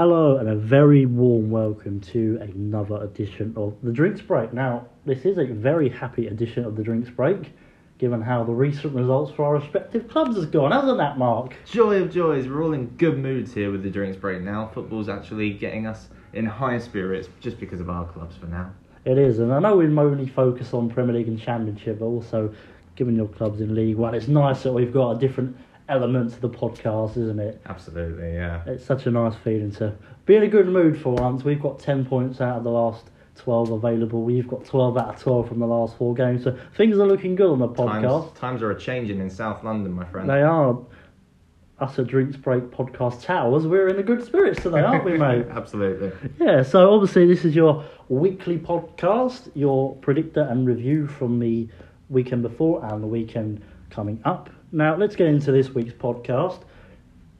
Hello and a very warm welcome to another edition of the Drinks Break. Now, this is a very happy edition of the Drinks Break, given how the recent results for our respective clubs has gone, hasn't that, Mark? Joy of joys, we're all in good moods here with the drinks break now. Football's actually getting us in high spirits just because of our clubs for now. It is, and I know we mainly focus on Premier League and Championship, but also given your clubs in League One, it's nice that we've got a different element to the podcast, isn't it? Absolutely, yeah. It's such a nice feeling to be in a good mood for once. We've got 10 points out of the last 12 available. We've got 12 out of 12 from the last four games. So things are looking good on the podcast. Times, times are a changing in South London, my friend. They are. Us at Drinks Break Podcast Towers, we're in a good spirits today, aren't we, mate? Absolutely. Yeah, so obviously this is your weekly podcast, your predictor and review from the weekend before and the weekend coming up. Now, let's get into this week's podcast.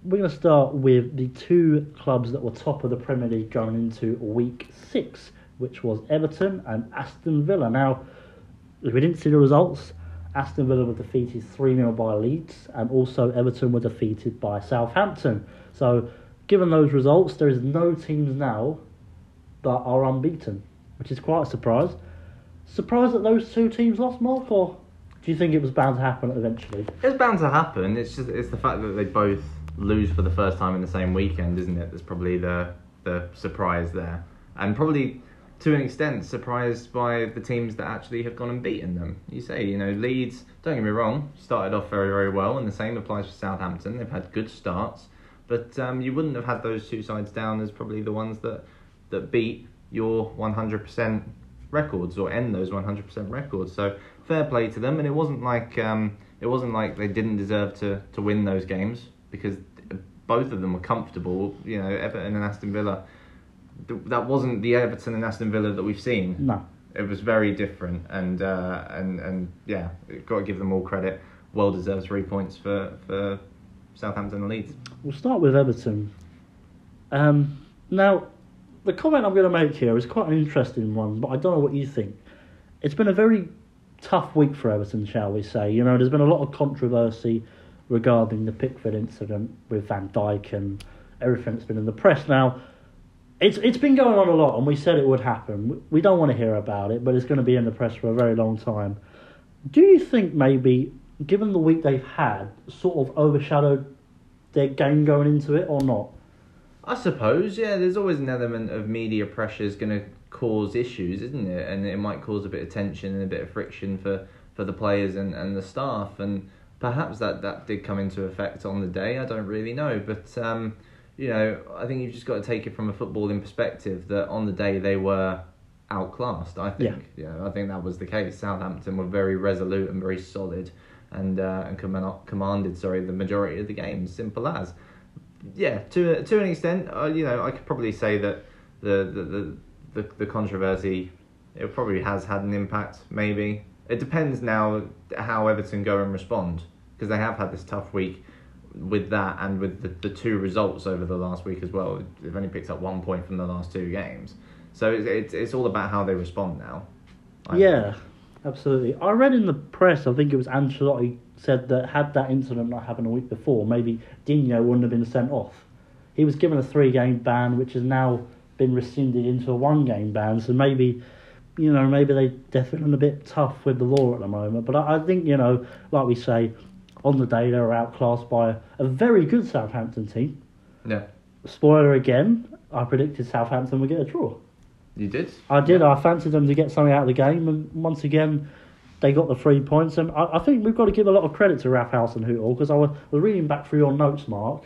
We're going to start with the two clubs that were top of the Premier League going into week six, which was Everton and Aston Villa. Now, we didn't see the results, Aston Villa were defeated 3 0 by Leeds, and also Everton were defeated by Southampton. So, given those results, there is no teams now that are unbeaten, which is quite a surprise. Surprised that those two teams lost, Mark, or do you think it was bound to happen eventually? It's bound to happen. It's just it's the fact that they both lose for the first time in the same weekend, isn't it? That's probably the the surprise there, and probably to an extent surprised by the teams that actually have gone and beaten them. You say, you know, Leeds. Don't get me wrong, started off very very well, and the same applies for Southampton. They've had good starts, but um, you wouldn't have had those two sides down as probably the ones that that beat your 100% records or end those 100% records. So fair play to them, and it wasn't like um, it wasn't like they didn't deserve to to win those games because both of them were comfortable. You know, Everton and Aston Villa. That wasn't the Everton and Aston Villa that we've seen. No. It was very different, and uh, and and yeah, got to give them all credit. Well deserved three points for for Southampton and Leeds. We'll start with Everton. Um, now, the comment I'm going to make here is quite an interesting one, but I don't know what you think. It's been a very tough week for Everton, shall we say? You know, there's been a lot of controversy regarding the Pickford incident with Van Dijk and everything that's been in the press. Now, it's it's been going on a lot, and we said it would happen. We- We don't want to hear about it, but it's going to be in the press for a very long time. Do you think maybe, given the week they've had, sort of overshadowed their game going into it, or not? I suppose, yeah. There's always an element of media pressure is going to cause issues, isn't it? And it might cause a bit of tension and a bit of friction for, for the players and, and the staff. And perhaps that, that did come into effect on the day. I don't really know, but um, you know, I think you've just got to take it from a footballing perspective that on the day they were outclassed. I think, yeah, I think that was the case. Southampton were very resolute and very solid, and uh, and command, commanded, sorry, the majority of the game. Simple as yeah, to to an extent, uh, you know, I could probably say that the the, the the the controversy it probably has had an impact. Maybe it depends now how Everton go and respond because they have had this tough week with that and with the, the two results over the last week as well. They've only picked up one point from the last two games, so it's it's, it's all about how they respond now. I think. Absolutely. I read in the press, I think it was Ancelotti said that had that incident not happened a week before, maybe Dino wouldn't have been sent off. He was given a three game ban, which has now been rescinded into a one game ban. So maybe, you know, maybe they definitely a bit tough with the law at the moment. But I, I think, you know, like we say, on the day they were outclassed by a very good Southampton team. yeah, Spoiler again, I predicted Southampton would get a draw. You did. I did. I fancied them to get something out of the game, and once again, they got the three points. And I, I think we've got to give a lot of credit to Ralph Hasenhüttl because I was, was reading back through your notes, Mark,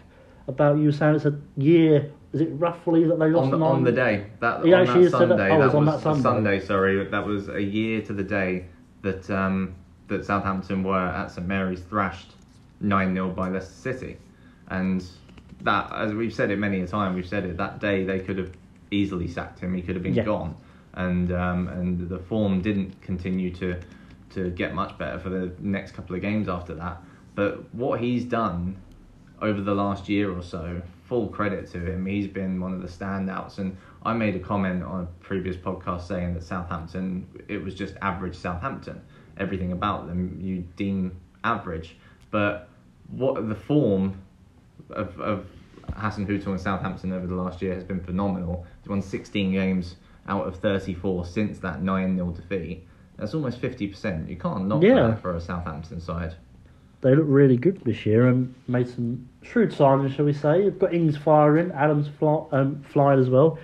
about you saying it's a year. Is it roughly that they lost on the, nine? on the day that He on actually that said that- Sunday oh, that was on that a Sunday. sorry that was a year to the day that um that Southampton were at St Mary's thrashed nine 0 by Leicester City, and that as we've said it many a time we've said it that day they could have easily sacked him he could have been Yeah. gone, and um and the form didn't continue to to get much better for the next couple of games after that, but what he's done over the last year or so. Full credit to him. He's been one of the standouts. And I made a comment on a previous podcast saying that Southampton, it was just average Southampton. Everything about them you deem average. But what the form of, of Hasenhüttl and Southampton over the last year has been phenomenal. Won 16 games out of 34 since that 9 0 defeat. That's almost 50%. You can't knock Yeah. that for a Southampton side. They look really good this year and made some shrewd signings, shall we say. You've got Ings firing, Adams fly, um, flying as well.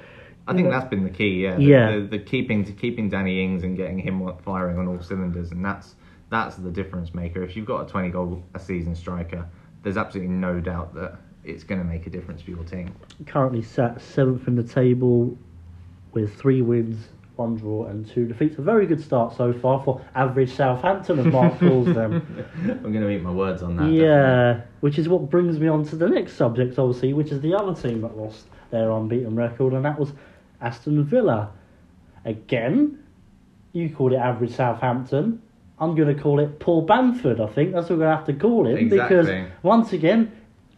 I think that's been the key, yeah. The, Yeah. The, the keeping to keeping Danny Ings and getting him firing on all cylinders, and that's that's the difference maker. If you've got a 20 goal a season striker, there's absolutely no doubt that it's going to make a difference for your team. Currently sat seventh in the table with three wins, one draw, and two defeats. A very good start so far for average Southampton, as Mark calls them. I'm going to eat my words on that. definitely. Yeah, which is what brings me on to the next subject, obviously, which is the other team that lost their unbeaten record, and that was Aston Villa. Again, you called it average Southampton. I'm going to call it Paul Bamford, I think. That's what we're going to have to call him. Exactly. Because, once again,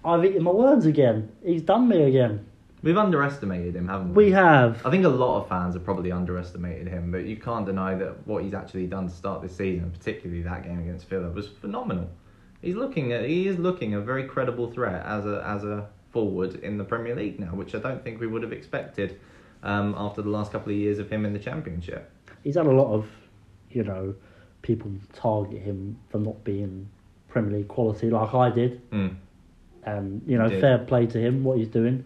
I've eaten my words again. He's done me again. We've underestimated him, haven't we? We have. I think a lot of fans have probably underestimated him, but you can't deny that what he's actually done to start this season, particularly that game against Villa, was phenomenal. He's looking at he is looking a very credible threat as a as a forward in the Premier League now, which I don't think we would have expected um, after the last couple of years of him in the Championship. He's had a lot of, you know, people target him for not being Premier League quality like I did. Mm. And you know, fair play to him what he's doing.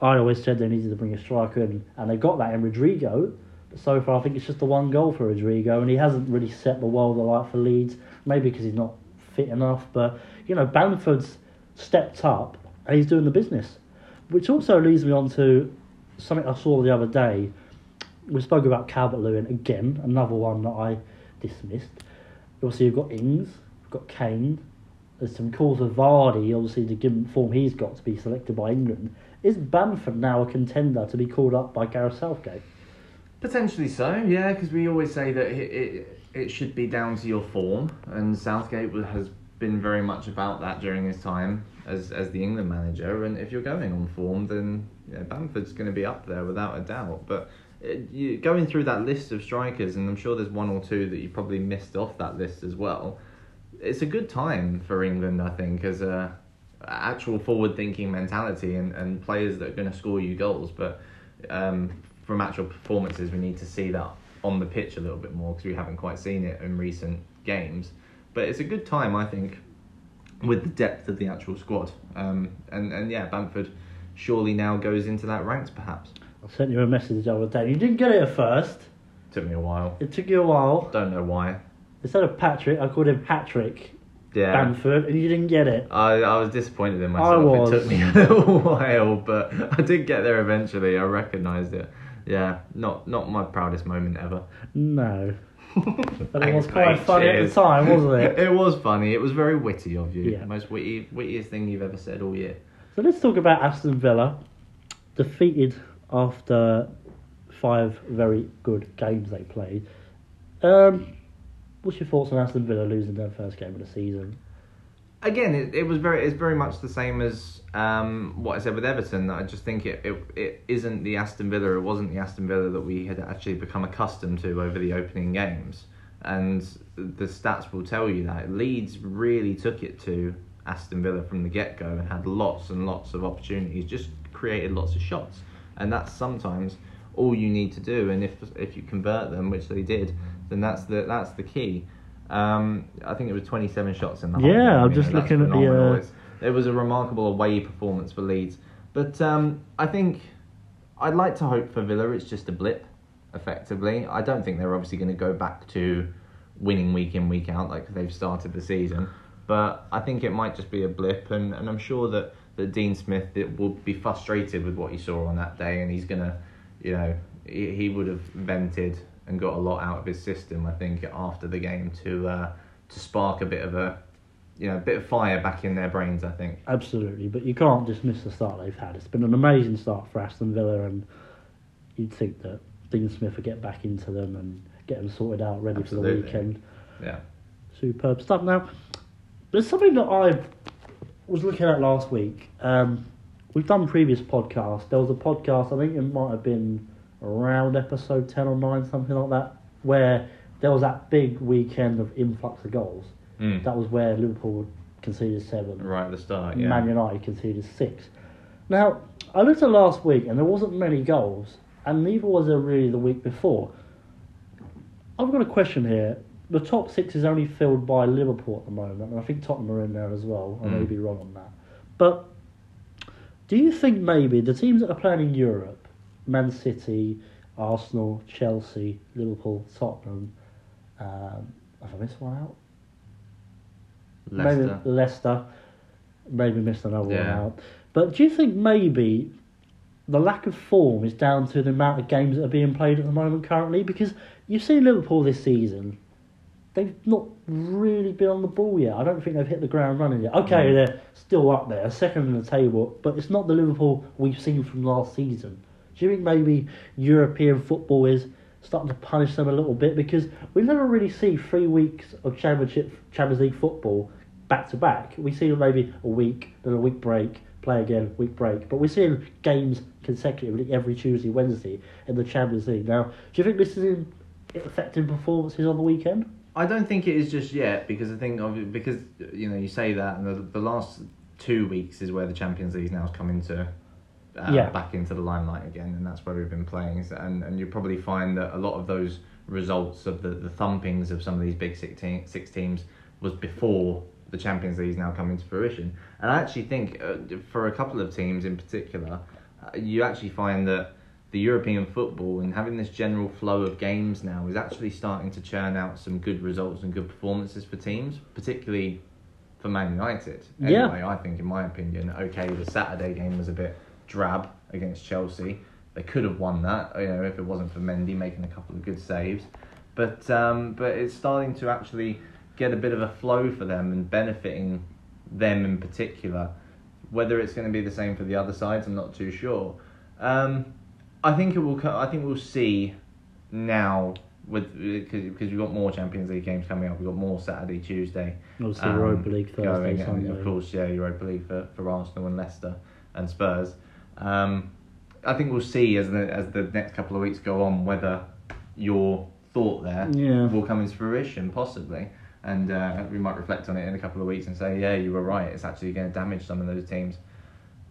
I always said they needed to bring a striker in, and they got that in Rodrigo. But so far, I think it's just the one goal for Rodrigo, and he hasn't really set the world alight for Leeds. Maybe because he's not fit enough, but you know, Bamford's stepped up and he's doing the business. Which also leads me on to something I saw the other day. We spoke about Calvert Lewin again, another one that I dismissed. Obviously, you've got Ings, you've got Kane, there's some calls for Vardy, obviously, the give him form he's got to be selected by England. Is Bamford now a contender to be called up by Gareth Southgate? Potentially so, yeah, because we always say that it, it it should be down to your form, and Southgate has been very much about that during his time as as the England manager. And if you're going on form, then yeah, Bamford's going to be up there without a doubt. But it, you, going through that list of strikers, and I'm sure there's one or two that you probably missed off that list as well. It's a good time for England, I think, as a actual forward-thinking mentality and, and players that are going to score you goals. But um, from actual performances, we need to see that on the pitch a little bit more because we haven't quite seen it in recent games. But it's a good time, I think, with the depth of the actual squad. Um, and, and yeah, Bamford surely now goes into that ranks, perhaps. I sent you a message the other day. You didn't get it at first. Took me a while. It took you a while. Don't know why. Instead of Patrick, I called him Hat-trick Yeah. Bamford, and you didn't get it. I, I was disappointed in I myself. was. It took me a little while, but I did get there eventually. I recognised it. Yeah, not not my proudest moment ever. No. But it was quite funny at the time, wasn't it? It was funny. It was very witty of you. Yeah. Most witty, wittiest thing you've ever said all year. So let's talk about Aston Villa. Defeated after five very good games they played. Um, what's your thoughts on Aston Villa losing their first game of the season? Again, it, it was very it's very much the same as um, what I said with Everton. I just think it, it it isn't the Aston Villa. It wasn't the Aston Villa that we had actually become accustomed to over the opening games, and the stats will tell you that Leeds really took it to Aston Villa from the get go and had lots and lots of opportunities, just created lots of shots, and that's sometimes all you need to do. And if if you convert them, which they did, then that's the that's the key. Um, I think it was 27 shots in the whole Yeah, game. I'm You just know, looking at the, uh, it was a remarkable away performance for Leeds. But um, I think I'd like to hope for Villa it's just a blip, effectively. I don't think they're obviously going to go back to winning week in, week out like they've started the season. But I think it might just be a blip, and, and I'm sure that, that Dean Smith it will be frustrated with what he saw on that day, and he's going to, you know, he, he would have vented and got a lot out of his system, I think, after the game to uh, to spark a bit of a you know, a bit of fire back in their brains, I think. Absolutely, but you can't dismiss the start they've had. It's been an amazing start for Aston Villa, and you'd think that Dean Smith would get back into them and get them sorted out, ready for the weekend. Yeah. Superb stuff. Now, there's something that I was looking at last week. Um, we've done previous podcasts. There was a podcast, I think it might have been around episode 10 or 9, something like that, where there was that big weekend of influx of goals. Mm. That was where Liverpool conceded seven. Right at the start, yeah. Man United conceded six. Now, I looked at last week and there wasn't many goals, and neither was there really the week before. I've got a question here. The top six is only filled by Liverpool at the moment, and I think Tottenham are in there as well. I may Mm. be wrong on that. But do you think maybe the teams that are playing in Europe, Man City, Arsenal, Chelsea, Liverpool, Tottenham, um, have I missed one out? Leicester. Maybe Leicester. Maybe missed another one out. But do you think maybe the lack of form is down to the amount of games that are being played at the moment currently? Because you've seen Liverpool this season. They've not really been on the ball yet. I don't think they've hit the ground running yet. Okay, Mm. they're still up there, second in the table, but it's not the Liverpool we've seen from last season. Do you think maybe European football is starting to punish them a little bit? Because we never really see three weeks of Championship Champions League football back to back. We see maybe a week, then a week break, play again, week break. But we're seeing games consecutively every Tuesday, Wednesday in the Champions League. Now, do you think this is affecting performances on the weekend? I don't think it is just yet because I think of because you know you say that and the, the last two weeks is where the Champions League now has come into uh, Yeah. back into the limelight again and that's where we've been playing and and you probably find that a lot of those results of the, the thumpings of some of these big six, six teams was before the Champions League is now coming to fruition and I actually think uh, for a couple of teams in particular uh, you actually find that the European football and having this general flow of games now is actually starting to churn out some good results and good performances for teams, particularly for Man United. Yeah. Anyway, I think, in my opinion, okay, the Saturday game was a bit drab against Chelsea. They could have won that, you know, if it wasn't for Mendy making a couple of good saves. But um, but it's starting to actually get a bit of a flow for them and benefiting them in particular. Whether it's going to be the same for the other sides, I'm not too sure. Um, I think it will. I think we'll see now with because we've got more Champions League games coming up. We've got more Saturday, Tuesday. Obviously, um, Europa League Thursday, going, Sunday. of course, yeah, Europa League for, for Arsenal and Leicester and Spurs. Um, I think we'll see as the as the next couple of weeks go on whether your thought there Yeah. will come into fruition, possibly. And uh, we might reflect on it in a couple of weeks and say, yeah, you were right. It's actually going to damage some of those teams.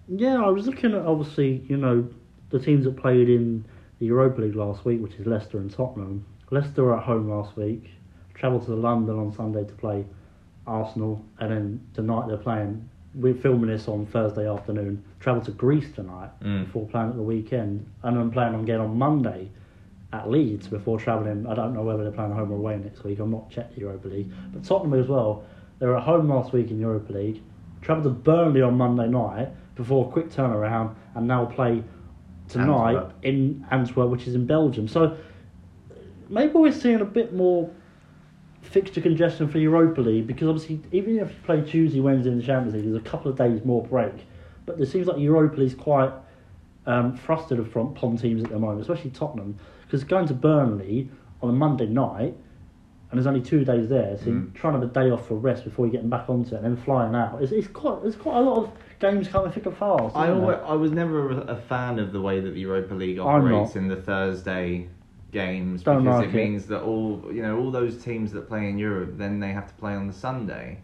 Yeah, I was looking at obviously, you know, the teams that played in the Europa League last week, which is Leicester and Tottenham. Leicester were at home last week, travelled to London on Sunday to play Arsenal, and then tonight they're playing. We're filming this on Thursday afternoon. Travel to Greece tonight Mm. before playing at the weekend, and I'm planning on getting on Monday at Leeds before travelling. I don't know whether they're playing home or away next week. I'm not checked the Europa League, but Tottenham as well. They were at home last week in Europa League. Travelled to Burnley on Monday night before a quick turnaround, and now play tonight Antwerp. in Antwerp, which is in Belgium. So maybe we're seeing a bit more fixture congestion for Europa League because obviously even if you play Tuesday, Wednesday in the Champions League, there's a couple of days more break. But it seems like Europa League's quite um, thrusted upon teams at the moment, especially Tottenham, because going to Burnley on a Monday night and there's only two days there, so you're Mm. trying to have a day off for rest before you're getting back onto it and then flying out. It's, it's quite there's quite a lot of games coming thick and fast. I, always. I was never a, a fan of the way that the Europa League operates in the Thursday games Don't because like it it. means that all you know all those teams that play in Europe then they have to play on the Sunday,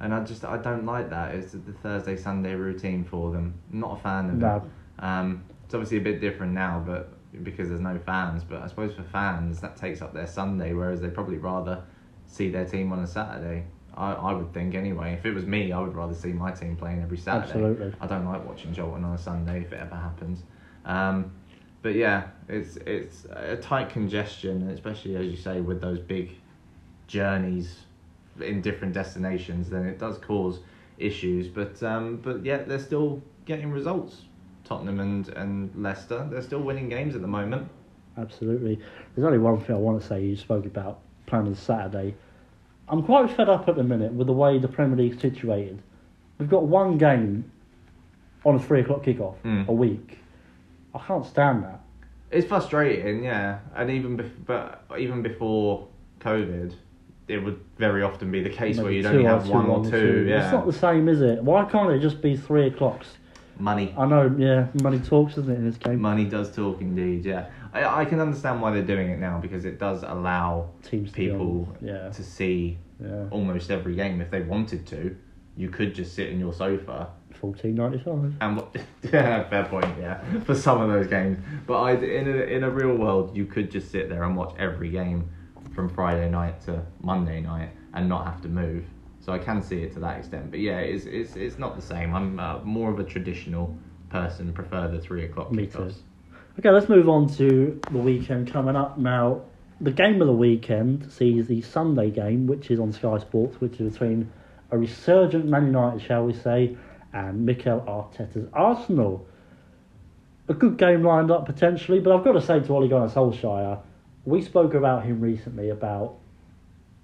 and I just I don't like that. It's the Thursday Sunday routine for them. I'm not a fan of No. it. Um, it's obviously a bit different now, but because there's no fans. But I suppose for fans that takes up their Sunday, whereas they probably rather see their team on a Saturday. I, I would think anyway. If it was me, I would rather see my team playing every Saturday. Absolutely. I don't like watching Charlton on a Sunday if it ever happens. Um, but yeah, it's it's a tight congestion, especially as you say with those big journeys in different destinations. Then it does cause issues. But um, but yet they're still getting results. Tottenham and and Leicester, they're still winning games at the moment. Absolutely. There's only one thing I want to say. You spoke about playing on Saturday. I'm quite fed up at the minute with the way the Premier League's situated. We've got one game on a three o'clock kickoff Mm. a week. I can't stand that. It's frustrating, yeah, and even bef- but even before COVID, it would very often be the case where you'd two only have one or on two. It's not the same, is it? Why can't it just be three o'clocks? Money. I know, yeah, money talks, doesn't it, in this game? Money does talk indeed, yeah. I, I can understand why they're doing it now because it does allow Teams people on- yeah. to see Yeah. almost every game if they wanted to. You could just sit in your sofa Fourteen ninety five. And what, yeah, fair point, yeah, for some of those games. But I, in a, in a real world, you could just sit there and watch every game from Friday night to Monday night and not have to move. So I can see it to that extent. But yeah, it's it's it's not the same. I'm uh, more of a traditional person, prefer the three o'clock Me too. kickoffs. Okay, let's move on to the weekend coming up now. The game of the weekend sees the Sunday game, which is on Sky Sports, which is between a resurgent Man United, shall we say, and Mikel Arteta's Arsenal. A good game lined up potentially, but I've got to say to Ole Gunnar Solskjaer, we spoke about him recently about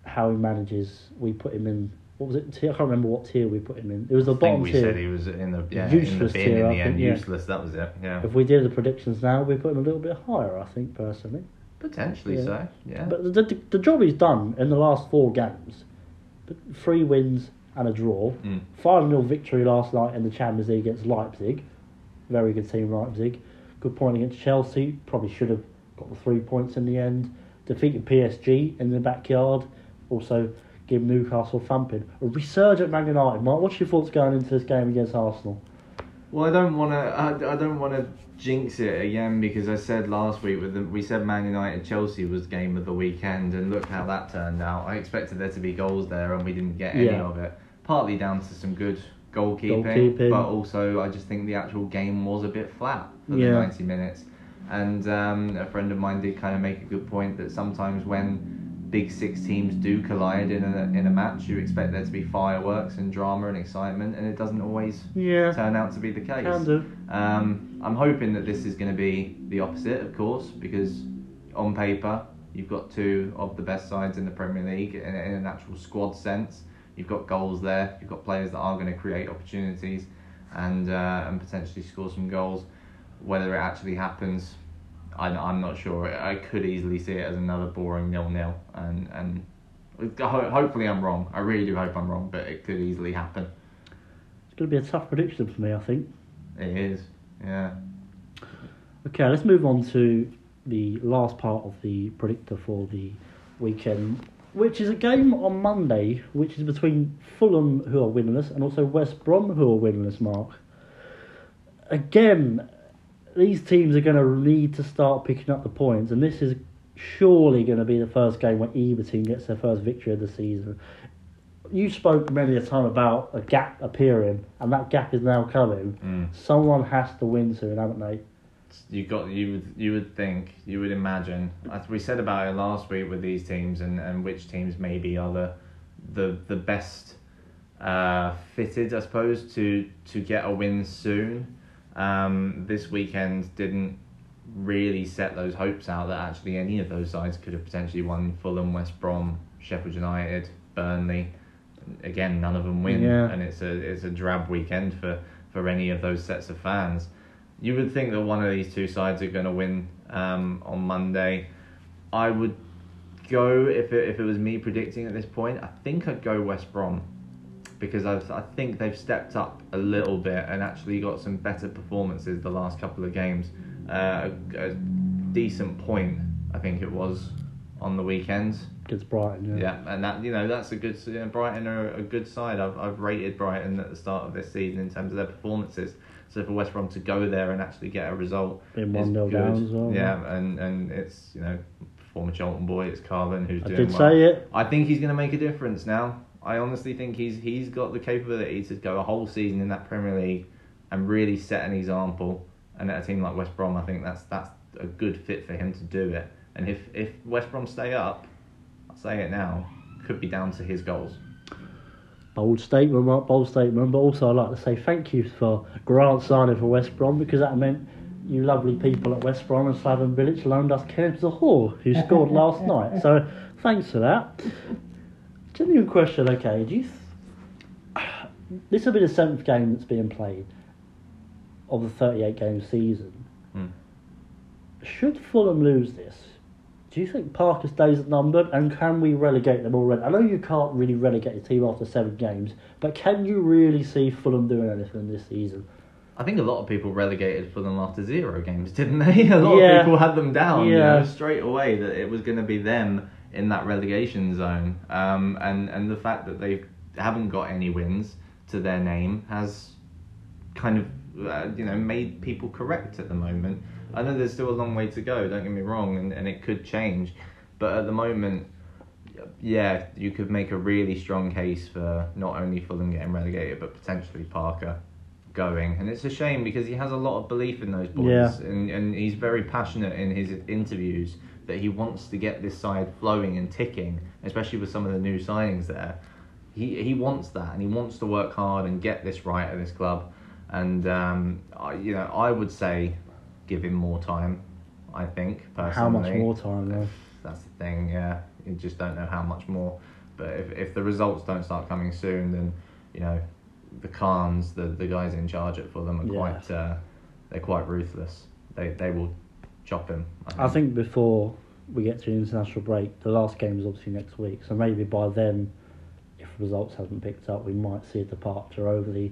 how he manages. We put him in. What was it? Tier? I can't remember what tier we put him in. It was the I think we tier. said he was in the yeah, in the Useless bin tier, in I the end. think, yeah. Useless. That was it. Yeah, If we did the predictions now, we put him a little bit higher. I think personally. potentially Yeah. so. Yeah. But the, the, the job he's done in the last four games, but three wins and a draw, Mm. 5 0 victory last night in the Champions League against Leipzig. Very good team, Leipzig. Good point against Chelsea. Probably should have got the three points in the end. Defeated PSG in the backyard. Also, give Newcastle thumping. A resurgent Man United. Mark, what's your thoughts going into this game against Arsenal? Well, I don't want to. I, I don't want to jinx it again because I said last week with the, we said Man United Chelsea was game of the weekend, and look how that turned out. I expected there to be goals there, and we didn't get any Yeah. of it. Partly down to some good goalkeeping, Goalkeeping. but also I just think the actual game was a bit flat for Yeah. the ninety minutes. And um, a friend of mine did kind of make a good point that sometimes when big six teams do collide in a in a match, you expect there to be fireworks and drama and excitement, and it doesn't always Yeah, turn out to be the case. can do. Um, I'm hoping that this is going to be the opposite, of course, because on paper you've got two of the best sides in the Premier League in, in an actual squad sense. You've got goals there. You've got players that are going to create opportunities and uh, and potentially score some goals. Whether it actually happens, I, I'm not sure. I could easily see it as another boring nil nil, and and hopefully I'm wrong. I really do hope I'm wrong, but it could easily happen. It's going to be a tough prediction for me, I think. It is, yeah. Okay, let's move on to the last part of the predictor for the weekend, which is a game on Monday, which is between Fulham, who are winless, and also West Brom, who are winless, Mark. Again, these teams are going to need to start picking up the points, and this is surely going to be the first game where either team gets their first victory of the season. You spoke many a time about a gap appearing, and that gap is now coming. Mm. Someone has to win soon, haven't they? you got you would you would think you would imagine as we said about it last week with these teams and, and which teams maybe are the the the best uh, fitted I suppose to to get a win soon um, this weekend didn't really set those hopes out that actually any of those sides could have potentially won Fulham West Brom Sheffield United Burnley again none of them win Yeah. and it's a it's a drab weekend for for any of those sets of fans you would think that one of these two sides are going to win um, on Monday. I would go if it, if it was me predicting at this point. I think I'd go West Brom because I I think they've stepped up a little bit and actually got some better performances the last couple of games. Uh, a, a decent point I think it was on the weekend. Against Brighton, yeah. Yeah, and that you know that's a good. You know, Brighton are a good side. I've I've rated Brighton at the start of this season in terms of their performances. So for West Brom to go there and actually get a result, is 1-0 good. down as well, Yeah, and and it's you know former Charlton boy, it's Karlan who's I doing did well. say it. I think he's going to make a difference now. I honestly think he's he's got the capability to go a whole season in that Premier League and really set an example. And at a team like West Brom, I think that's that's a good fit for him to do it. And if if West Brom stay up, I'll say it now, could be down to his goals. Bold statement, Mark, bold statement. But also, I'd like to say thank you for Grant signing for West Brom because that meant you lovely people at West Brom and Slaven Bilić loaned us Kenneth Zohore, who scored last night. So thanks for that. Genuine question, okay. Do you. Th- this will be the seventh game that's being played of the 38 game season. Hmm. Should Fulham lose this, do you think Parker stays at numbered and can we relegate them already? I know you can't really relegate a team after seven games, but can you really see Fulham doing anything this season? I think a lot of people relegated Fulham after zero games, didn't they? A lot Yeah. of people had them down, you know, straight away that it was going to be them in that relegation zone. Um, and and the fact that they haven't got any wins to their name has kind of uh, you know made people correct at the moment. I know there's still a long way to go. Don't get me wrong, and, and it could change, but at the moment, yeah, you could make a really strong case for not only Fulham getting relegated, but potentially Parker going. And it's a shame because he has a lot of belief in those boys, Yeah. and and he's very passionate in his interviews that he wants to get this side flowing and ticking, especially with some of the new signings there. He he wants that, and he wants to work hard and get this right at this club. And um, I, you know, I would say give him more time. I think personally. How much more time though? That's the thing, yeah. You just don't know how much more. But if, if the results don't start coming soon, then you know the Khans, the the guys in charge at Fulham, are Yeah. quite uh, they're quite ruthless. They they will chop him. I think before we get to the international break, the last game is obviously next week, so maybe by then, if results haven't picked up, we might see a departure over the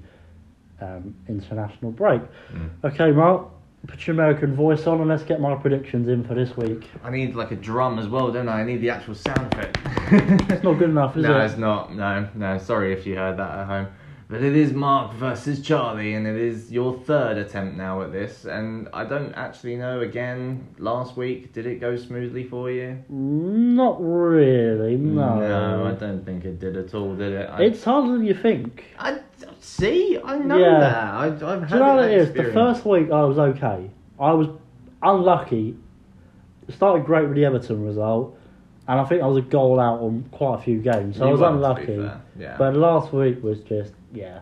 um, international break. Mm. Okay, Mark, put your American voice on and let's get my predictions in for this week. I need like a drum as well, don't I? I need the actual sound for it. It's not good enough, is no, it? it's not. No, no. Sorry if you heard that at home. But it is Mark versus Charlie, and it is your third attempt now at this. And I don't actually know. Again, last week, did it go smoothly for you? Not really, no. No, I don't think it did at all, did it? I, It's harder than you think. I see. I know Yeah. that. I, I've had Do you know what that it is? The first week I was okay. I was unlucky. Started great with the Everton result, and I think I was a goal out on quite a few games, so I was unlucky. Yeah. But last week was just yeah,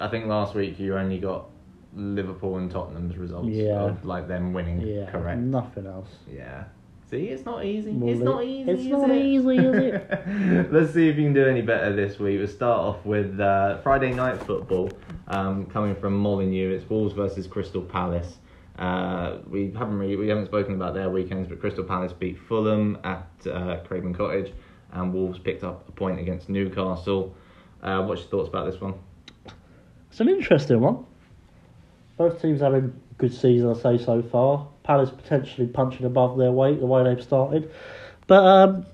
I think last week you only got Liverpool and Tottenham's results. Yeah. Of, like them winning. yeah, Correct. nothing else. Yeah. See, it's not easy. Well, it's it- not easy. it's is not it? easy, is it? Let's see if you can do any better this week. We'll start off with uh, Friday night football um, coming from Molineux. It's Wolves versus Crystal Palace. Uh, we haven't really we haven't spoken about their weekends, but Crystal Palace beat Fulham at uh, Craven Cottage, and Wolves picked up a point against Newcastle. Uh, what's your thoughts about this one? It's an interesting one. Both teams having a good season, I say so far. Palace potentially punching above their weight the way they've started, but um,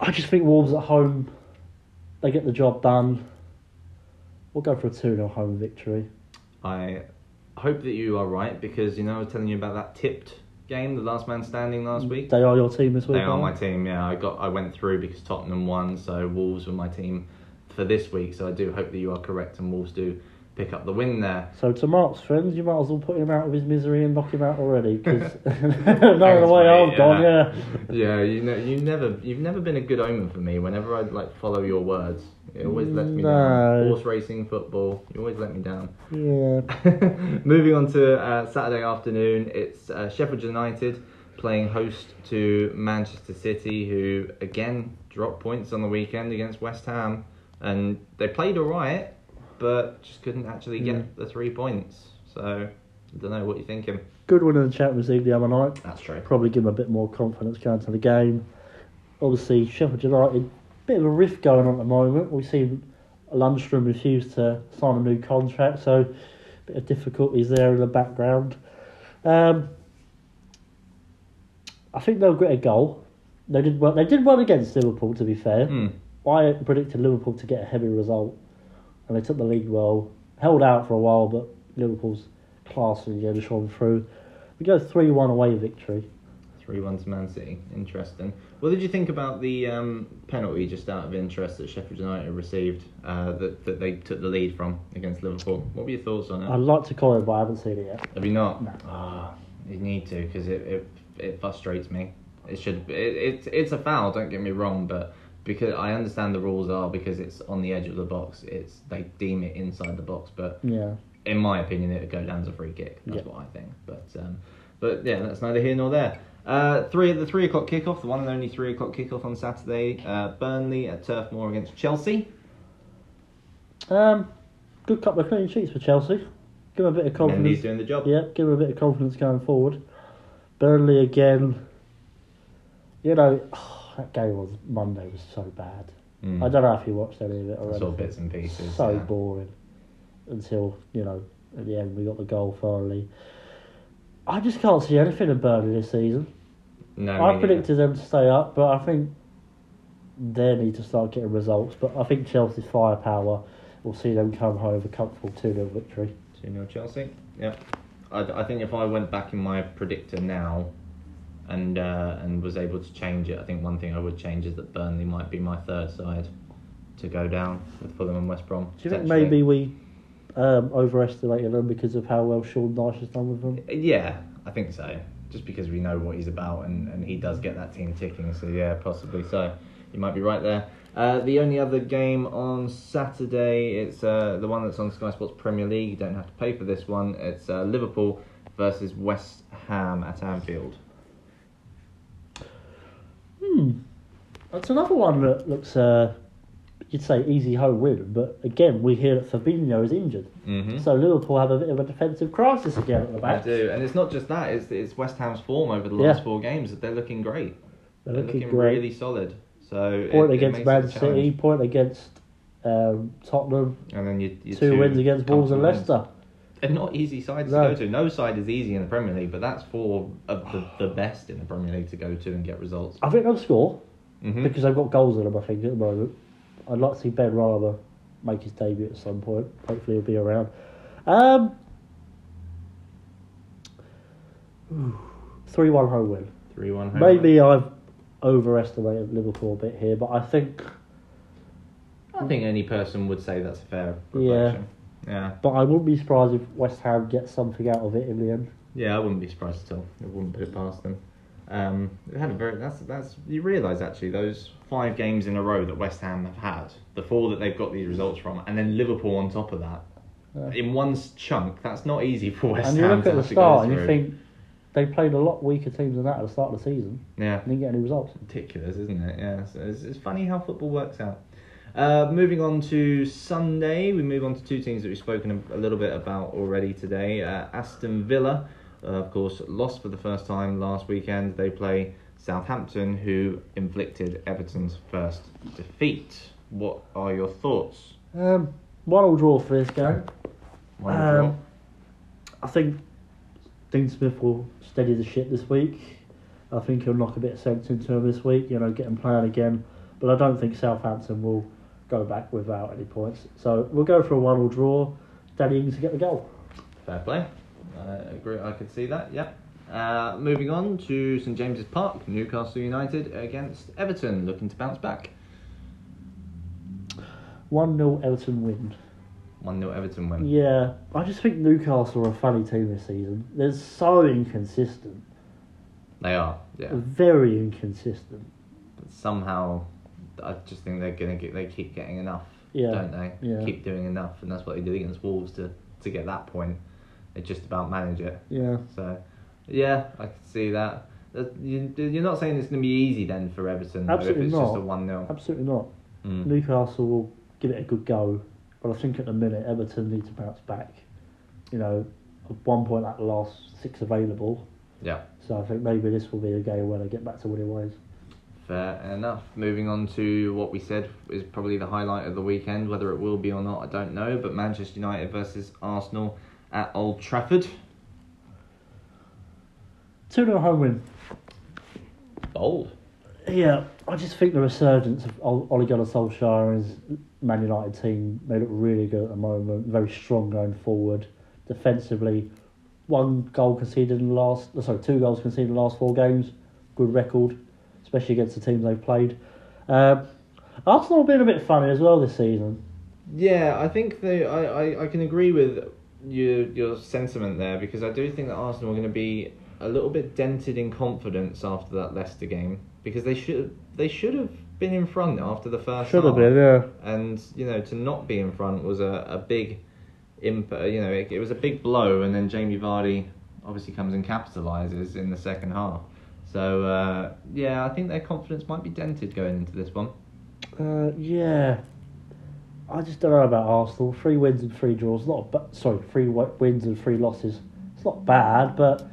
I just think Wolves at home, they get the job done. We'll go for a two 0 home victory. I hope that you are right because you know I was telling you about that tipped game, the last man standing last week. They are your team this week. They are my team. Yeah, I got I went through because Tottenham won, so Wolves were my team for this week. So I do hope that you are correct and Wolves do pick up the win there. So to Mark's friends, you might as well put him out of his misery and knock him out already, because knowing the way I've gone, yeah. yeah. Yeah, you know, you never, you've never been a good omen for me. Whenever I like follow your words, it always lets me down. Horse racing, football, you always let me down. Yeah. Moving on to uh, Saturday afternoon, it's uh, Sheffield United playing host to Manchester City, who again dropped points on the weekend against West Ham, and they played alright, but just couldn't actually get Mm. the three points. So I don't know what you're thinking. Good win in the Champions League the other night. That's true. Probably give him a bit more confidence going to the game. Obviously, Sheffield United, bit of a rift going on at the moment. We've seen Lundstram refuse to sign a new contract, so a bit of difficulties there in the background. Um, I think they'll get a goal. They did well. They did well against Liverpool, to be fair. Hmm. I predicted Liverpool to get a heavy result, and they took the lead well. Held out for a while, but Liverpool's class and again shone through. We go three one away victory. Three one to Man City. Interesting. What did you think about the um, penalty, just out of interest, that Sheffield United received uh, that that they took the lead from against Liverpool? What were your thoughts on it? I'd like to comment, but I haven't seen it yet. Have you not? No. Ah, you need to because it, it it frustrates me. It should it, it it's a foul. Don't get me wrong, but because I understand the rules are because it's on the edge of the box. It's they deem it inside the box, but Yeah, in my opinion, it would go down as a free kick. That's Yeah. what I think. But um, but yeah, that's neither here nor there. Uh, three the three o'clock kickoff, the one and only three o'clock kickoff on Saturday. Uh, Burnley at Turf Moor against Chelsea. um, good couple of clean sheets for Chelsea. Give them a bit of confidence. Mendy's confidence. doing the job. Yeah, give them a bit of confidence going forward. Burnley again. You know, that game was Monday was so bad. Mm. I don't know if you watched any of it I already. saw bits and pieces. so yeah. boring until you know at the end we got the goal finally. I just can't see anything in Burnley this season. No, I predicted them to stay up, but I think they need to start getting results. But I think Chelsea's firepower we'll see them come home with a comfortable 2 0 victory. 2 0 Chelsea. Yeah. I, I think if I went back in my predictor now and uh, and was able to change it, I think one thing I would change is that Burnley might be my third side to go down with Fulham and West Brom. Do you think maybe we um, overestimated them because of how well Sean Dyche has done with them? Yeah, I think so. Just because we know what he's about and, and he does get that team ticking. So, yeah, possibly so. You might be right there. Uh, the only other game on Saturday, it's uh, the one that's on Sky Sports Premier League. You don't have to pay for this one. It's uh, Liverpool versus West Ham at Anfield. Hmm. That's another one that looks, uh, you'd say, easy home win. But again, we hear that Fabinho is injured. Mm-hmm. So Liverpool have a bit of a defensive crisis again at the back. do, and it's not just that. It's it's West Ham's form over the Yeah. last four games. That they're looking great. They're They're looking looking really solid. So Point it- it against makes Man City, point against um, Tottenham, and then you, you two, wins against Wolves and. Leicester. They're not easy sides No. to go to. No side is easy in the Premier League, but that's four of the, the best in the Premier League to go to and get results. I think they'll score Mm-hmm. because they've got goals in them, I think, at the moment. I'd like to see Benrahma make his debut at some point. Hopefully, he'll be around. Um, 3 1 home win. Three one. Maybe I've overestimated Liverpool a bit here, but I think. I think any person would say that's a fair reflection. Yeah. But I wouldn't be surprised if West Ham gets something out of it in the end. Yeah, I wouldn't be surprised at all. I wouldn't put it past them. Um, they had a very that's that's you realise actually those five games in a row that West Ham have had, the four that they've got these results from, and then Liverpool on top of that. Yeah. In one chunk, that's not easy for West Ham. and you look at the start and you think they played a lot weaker teams than that at the start of the season. yeah, and didn't get any results. ridiculous, isn't it? Yeah, so it's, it's funny how football works out. Uh, moving on to Sunday, we move on to two teams that we've spoken a, little bit about already today. Uh, Aston Villa, uh, of course, lost for the first time last weekend. They play Southampton, who inflicted Everton's first defeat. What are your thoughts? Um, one all draw for this game. One Um, draw. I think Dean Smith will steady the ship this week. I think he'll knock a bit of sense into him this week, you know, get him playing again. But I don't think Southampton will go back without any points. So we'll go for a one all draw. Danny Ings to get the goal. Fair play. I agree. I could see that. Yeah. Uh, moving on to St James's Park, Newcastle United against Everton, looking to bounce back. 1 0 Everton win. One 0 Everton win. Yeah, I just think Newcastle are a funny team this season. They're so inconsistent. They are. Yeah. Very inconsistent. But somehow, I just think they're gonna get. They keep getting enough, Yeah, don't they? yeah. Keep doing enough, and that's what they did against Wolves to to get that point. They just about manage it. Yeah. So, yeah, I can see that. That- you- You're not saying it's going to be easy then for Everton, though, Absolutely if it's not. just a 1 0. Absolutely not. Mm. Newcastle will give it a good go, but I think at the minute Everton need to bounce back. You know, at one point at the last six available, Yeah. so I think maybe this will be a game where they get back to winning ways. Fair enough. Moving on to what we said is probably the highlight of the weekend. Whether it will be or not, I don't know. But Manchester United versus Arsenal at Old Trafford. 2 0 home win. Bold. Yeah, I just think the resurgence of Ole Ole Gunnar Solskjaer and his Man United team, they look really good at the moment, very strong going forward. Defensively, one goal conceded in the last, sorry, two goals conceded in the last four games, good record, especially against the teams they've played. Um, Arsenal have been a bit funny as well this season. Yeah, I think they. I, I, I can agree with your your sentiment there because I do think that Arsenal are going to be a little bit dented in confidence after that Leicester game because they should they should have been in front after the first. Should have half. been, yeah. and you know to not be in front was a, a big imp you know it, it was a big blow and then Jamie Vardy obviously comes and capitalizes in the second half so uh, yeah I think their confidence might be dented going into this one Uh, yeah. I just don't know about Arsenal. Three wins and three draws. Not ba- sorry, three wi- wins and three losses. It's not bad, but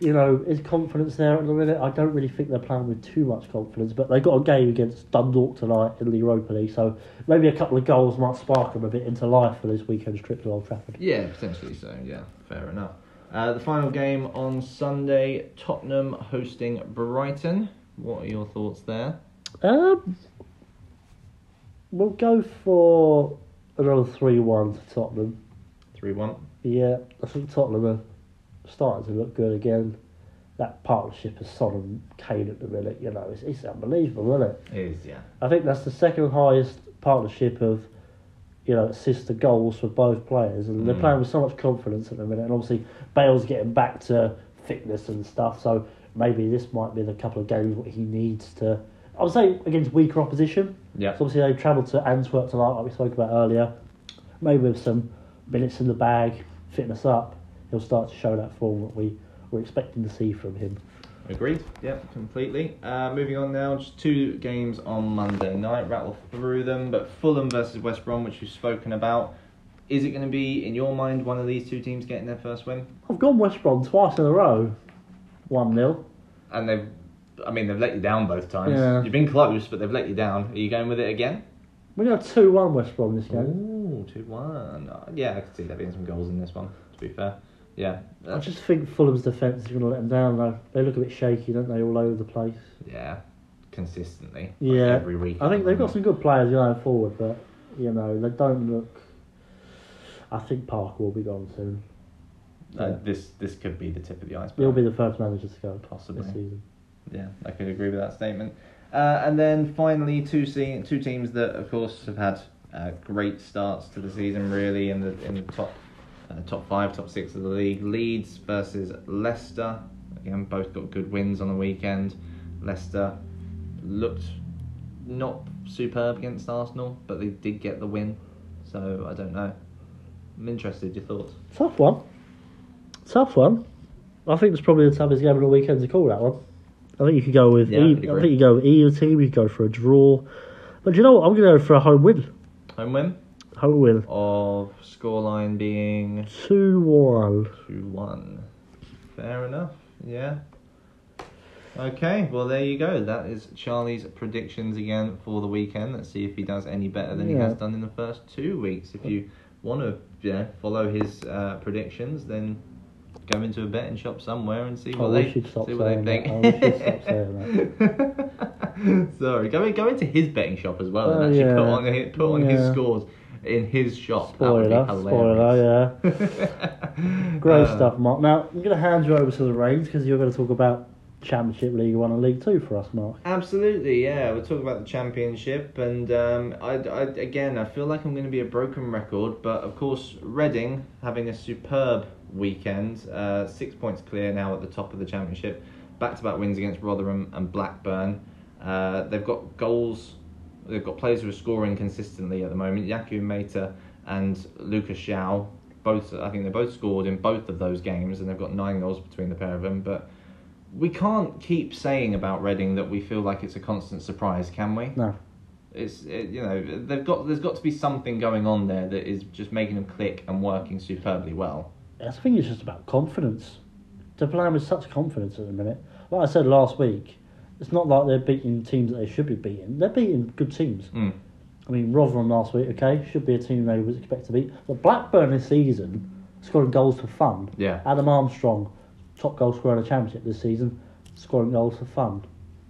you know, is confidence there at the minute? I don't really think they're playing with too much confidence. But they got a game against Dundalk tonight in the Europa League, so maybe a couple of goals might spark them a bit into life for this weekend's trip to Old Trafford. yeah potentially so yeah fair enough uh, the final game on Sunday Tottenham hosting Brighton what are your thoughts there Um, we'll go for another 3 1 to Tottenham. 3 1. Yeah, I think Tottenham are starting to look good again. That partnership of Son and Kane at the minute, you know, it's, it's unbelievable, isn't it? It is, yeah. I think that's the second highest partnership of, you know, assists to goals for both players, and they're Mm. playing with so much confidence at the minute. And obviously, Bale's getting back to fitness and stuff, so maybe this might be the couple of games what he needs to. I would say against weaker opposition. Yeah. So obviously, they've travelled to Antwerp tonight, like we spoke about earlier. Maybe with some minutes in the bag, fitness up, he'll start to show that form that we were expecting to see from him. Agreed. Yep, completely. Uh, moving on now, just two games on Monday night. Rattle through them, but Fulham versus West Brom, which we've spoken about. Is it going to be, in your mind, one of these two teams getting their first win? I've gone West Brom twice in a row, 1 0. And they've, I mean, they've let you down both times. Yeah. You've been close, but they've let you down. Are you going with it again? We got 2 1 West Brom this game. Ooh, 2 1. Yeah, I could see there being some goals in this one, to be fair. Yeah. I just think Fulham's defence is going to let them down, though. They look a bit shaky, don't they, all over the place? Yeah, consistently. like Yeah. every week. I think they've got some good players going forward, but, you know, they don't look. I think Parker will be gone soon. Uh, this this could be the tip of the iceberg. He'll be the first manager to go Possibly. this season. Yeah, I could agree with that statement. Uh, and then finally, two se- two teams that, of course, have had uh, great starts to the season. Really, in the in the top uh, top five, top six of the league. Leeds versus Leicester. Again, both got good wins on the weekend. Leicester looked not superb against Arsenal, but they did get the win. So I don't know. I'm interested. Your thoughts? Tough one. Tough one. I think it's probably the toughest game of the weekend to call that one. I think you could go with Yeah, e- I think you go with either team. You could go for a draw, but do you know what? I'm going to go for a home win. Home win Win. of scoreline being Two one. Two one. Fair enough. Yeah. Okay, well there you go. That is Charlie's predictions again for the weekend. Let's see if he does any better than he has done in the first two weeks. If you want to, know, follow his uh, predictions, then go into a betting shop somewhere and see what wish they see what they think. that. I wish stop saying Sorry, go in, go into his betting shop as well and Oh, actually put on put on his scores in his shop. Spoiler, spoiler, yeah. Great Uh, stuff, Mark. Now, I'm going to hand you over to the reins because you're going to talk about Championship, League One, and League Two for us, Mark. Absolutely, yeah. We'll talk about the championship, and um, I, I, again, I feel like I'm going to be a broken record, but of course, Reading having a superb weekend, uh, six points clear now at the top of the championship, back-to-back wins against Rotherham and Blackburn. Uh, they've got goals, they've got players who are scoring consistently at the moment. Yakou Meite and Lucas João, both, I think they both scored in both of those games, and they've got nine goals between the pair of them, but we can't keep saying about Reading that we feel like it's a constant surprise, can we? No. It's it, you know they've got there's got to be something going on there that is just making them click and working superbly well. I think it's just about confidence. They're playing with such confidence at the minute. Like I said last week, it's not like they're beating teams that they should be beating. They're beating good teams. Mm. I mean, Rotherham last week, okay, should be a team they was expect to beat. But Blackburn this season, scoring goals for fun. Yeah. Adam Armstrong, top goal scorer in the championship this season, scoring goals for fun.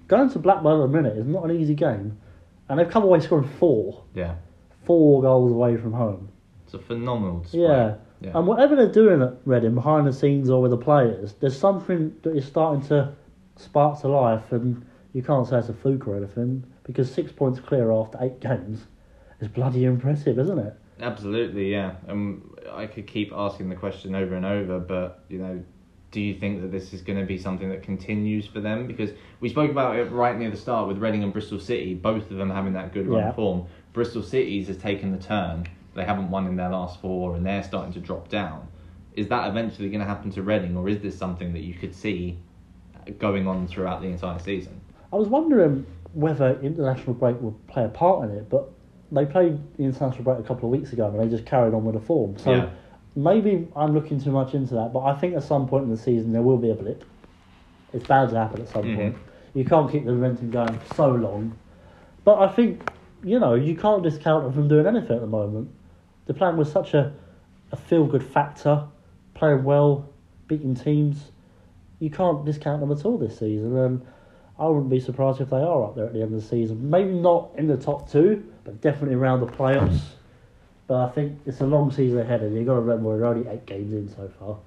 Going to Blackburn at the minute is not an easy game, and they've come away scoring four, Yeah, four goals away from home. it's a phenomenal display. Yeah. yeah. And whatever they're doing at Reading, behind the scenes or with the players, there's something that is starting to spark to life, and you can't say it's a fluke or anything, because six points clear after eight games is bloody impressive, isn't it? Absolutely, yeah. Um, I could keep asking the question over and over, but you know, do you think that this is going to be something that continues for them? Because we spoke about it right near the start with Reading and Bristol City, both of them having that good run Yeah. form. Bristol City's has taken the turn; they haven't won in their last four, and they're starting to drop down. Is that eventually going to happen to Reading, or is this something that you could see going on throughout the entire season? I was wondering whether international break would play a part in it, but they played the international break a couple of weeks ago and they just carried on with the form. So Yeah. maybe I'm looking too much into that, but I think at some point in the season there will be a blip. It's bound to happen at some Mhm. point. You can't keep the momentum going for so long. But I think, you know, you can't discount them from doing anything at the moment. The plan was such a, a feel good factor, playing well, beating teams. You can't discount them at all this season. And I wouldn't be surprised if they are up there at the end of the season. Maybe not in the top two, but definitely around the playoffs. But I think it's a long season ahead, and you've got to remember we're only eight games in so far.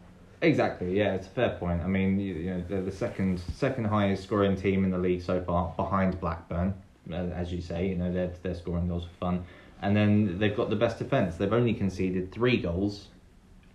Exactly. Yeah, it's a fair point. I mean, you, you know, they're the second second highest scoring team in the league so far, behind Blackburn, uh, as you say. You know, they're they're scoring goals for fun, and then they've got the best defense. They've only conceded three goals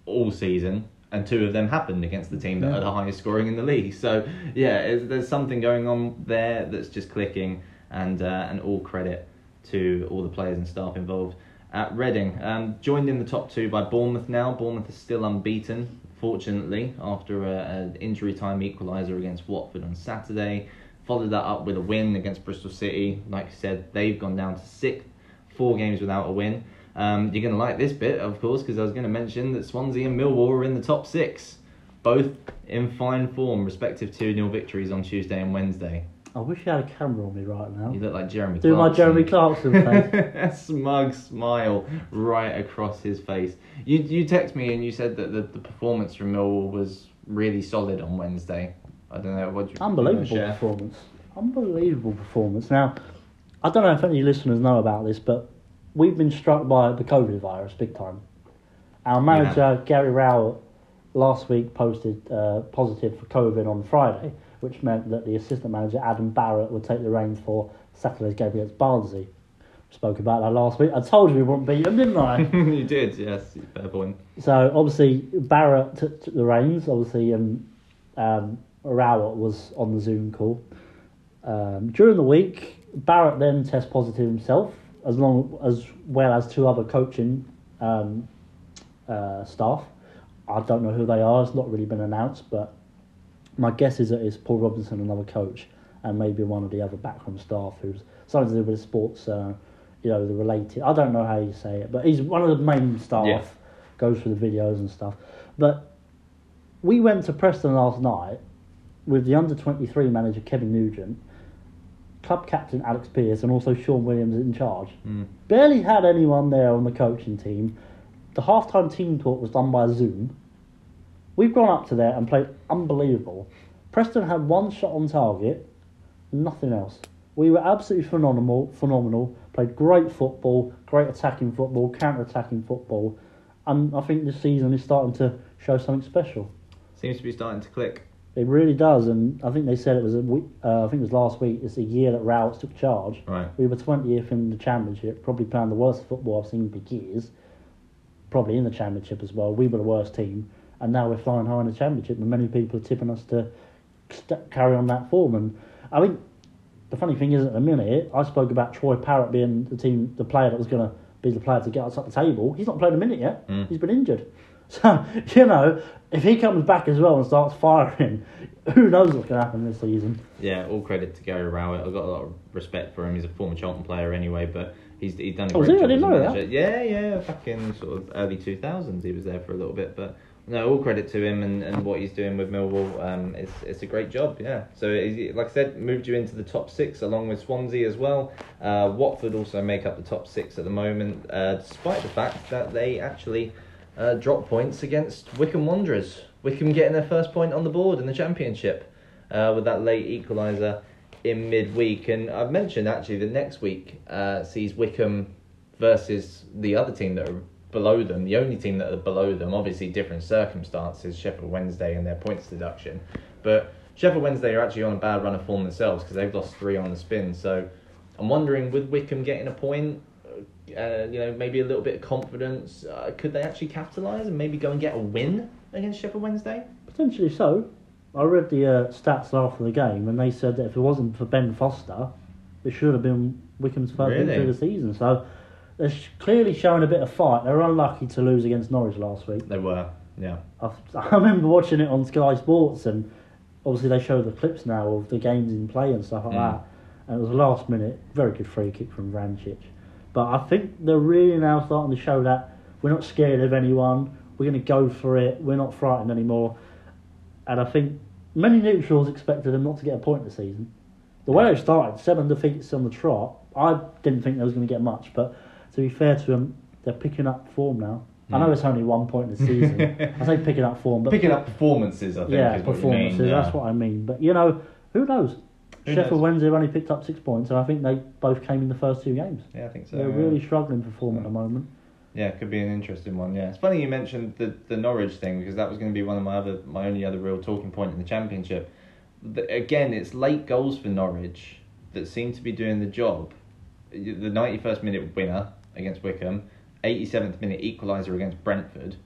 all season, and two of them happened against the team that Yeah. are the highest scoring in the league. So yeah, it's, there's something going on there that's just clicking, and uh, and all credit to all the players and staff involved. At Reading, um, joined in the top two by Bournemouth now. Bournemouth is still unbeaten, fortunately, after an injury time equaliser against Watford on Saturday. Followed that up with a win against Bristol City. Like I said, they've gone down to sixth, four games without a win. Um, you're going to like this bit, of course, because I was going to mention that Swansea and Millwall are in the top six, both in fine form, respective 2 0 victories on Tuesday and Wednesday. I wish you had a camera on me right now. You look like Jeremy Do my Jeremy Clarkson face. a smug smile right across his face. You you text me and you said that the, the performance from Millwall was really solid on Wednesday. I don't know what you Unbelievable you performance. Unbelievable performance. Now, I don't know if any listeners know about this, but we've been struck by the COVID virus big time. Our manager, Gary Rowett, last week posted uh, positive for COVID on Friday, which meant that the assistant manager, Adam Barrett, would take the reins for Saturday's game against Barnsley. Spoke about that last week. I told you we wouldn't beat them, didn't I? you did, yes, fair point. So obviously Barrett took, took the reins. Obviously, um, um, Rowett was on the Zoom call um, during the week. Barrett then test positive himself, as long as well as two other coaching um, uh, staff. I don't know who they are. It's not really been announced, but my guess is that it's Paul Robinson, another coach, and maybe one of the other backroom staff who's something to do with the sports. Uh, you know, the related. I don't know how you say it, but he's one of the main staff. Yeah. Goes through the videos and stuff. But we went to Preston last night with the under twenty three manager Kevin Nugent, club captain Alex Pearce, and also Sean Williams in charge. Mm. Barely had anyone there on the coaching team. The halftime team talk was done by Zoom. We've gone up to there and played unbelievable. Preston had one shot on target, nothing else. We were absolutely phenomenal. Phenomenal. Played great football, great attacking football, counter-attacking football, and I think this season is starting to show something special. Seems to be starting to click. It really does, and I think they said it was a week. Uh, I think it was last week. It's a year that Rowett took charge. Right. We were twentieth in the championship, probably playing the worst football I've seen for years. Probably in the championship as well. We were the worst team, and now we're flying high in the championship, and many people are tipping us to st- carry on that form. And I think the funny thing is, at the minute, I spoke about Troy Parrott being the team, the player that was going to be the player to get us up the table. He's not played a minute yet. Mm. He's been injured. So you know, if he comes back as well and starts firing, who knows what's going to happen this season? Yeah, all credit to Gary Rowett. I've got a lot of respect for him. He's a former Charlton player anyway, but he's he's done a Oh, great is he? I job. didn't know that. Yeah, yeah, back in sort of early two thousands, he was there for a little bit. But no, all credit to him and, and what he's doing with Millwall. Um, it's it's a great job. Yeah. So like I said, moved you into the top six along with Swansea as well. Uh, Watford also make up the top six at the moment, uh, despite the fact that they actually uh, drop points against Wycombe Wanderers. Wycombe getting their first point on the board in the Championship uh, with that late equaliser in midweek. And I've mentioned actually the next week uh, sees Wycombe versus the other team that are below them, the only team that are below them, obviously different circumstances, Sheffield Wednesday and their points deduction. But Sheffield Wednesday are actually on a bad run of form themselves because they've lost three on the spin. So I'm wondering, with Wycombe getting a point, uh, you know, maybe a little bit of confidence, uh, could they actually capitalise and maybe go and get a win against Sheffield Wednesday? Potentially so. I read the uh, stats after the game, and they said that if it wasn't for Ben Foster, it should have been Wycombe's first Really? victory of the season. So they're sh- clearly showing a bit of fight. They were unlucky to lose against Norwich last week. They were, yeah. I, I remember watching it on Sky Sports, and obviously they show the clips now of the games in play and stuff like Mm. that. And it was a last minute, very good free kick from Vrancic. But I think they're really now starting to show that we're not scared of anyone. We're going to go for it. We're not frightened anymore. And I think many neutrals expected them not to get a point this season. The way they started, seven defeats on the trot, I didn't think they was going to get much. But to be fair to them, they're picking up form now. I know it's only one point in the season. I say picking up form, but Picking up performances, I think, yeah, is what performances. you mean. yeah. That's what I mean. But you know, who knows? Who Sheffield knows? Wednesday have only picked up six points, and I think they both came in the first two games. Yeah, I think so. They're yeah. really struggling for form at the moment. Yeah, it could be an interesting one. Yeah, it's funny you mentioned the the Norwich thing because that was going to be one of my other my only other real talking point in the championship. The, again, it's late goals for Norwich that seem to be doing the job. The ninety first minute winner against Wycombe, eighty seventh minute equaliser against Brentford.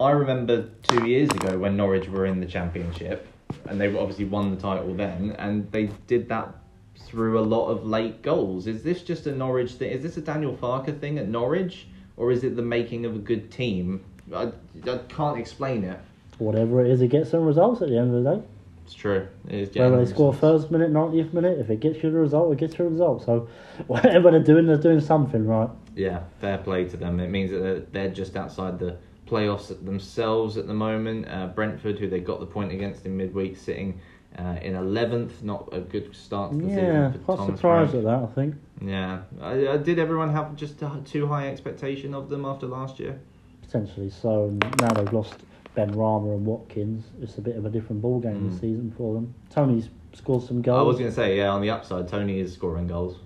I remember two years ago when Norwich were in the championship, and they obviously won the title then, and they did that through a lot of late goals. Is this just a Norwich thing? Is this a Daniel Farke thing at Norwich, or is it the making of a good team? I, I can't explain it. Whatever it is, it gets some results at the end of the day. It's true. It Whether they score first minute, 90th minute, if it gets you the result, it gets you the result. So whatever they're doing, they're doing something right. Yeah, fair play to them. It means that they're just outside the playoffs themselves at the moment. Uh, Brentford, who they got the point against in midweek, sitting uh, in 11th. Not a good start to the Yeah, season for quite surprised at that, I think. Yeah. Uh, uh, did everyone have just too high expectation of them after last year? Potentially so. And now they've lost Benrahma and Watkins. It's a bit of a different ball game this Mm. season for them. Toney's scored some goals. I was going to say, yeah, on the upside, Tony is scoring goals.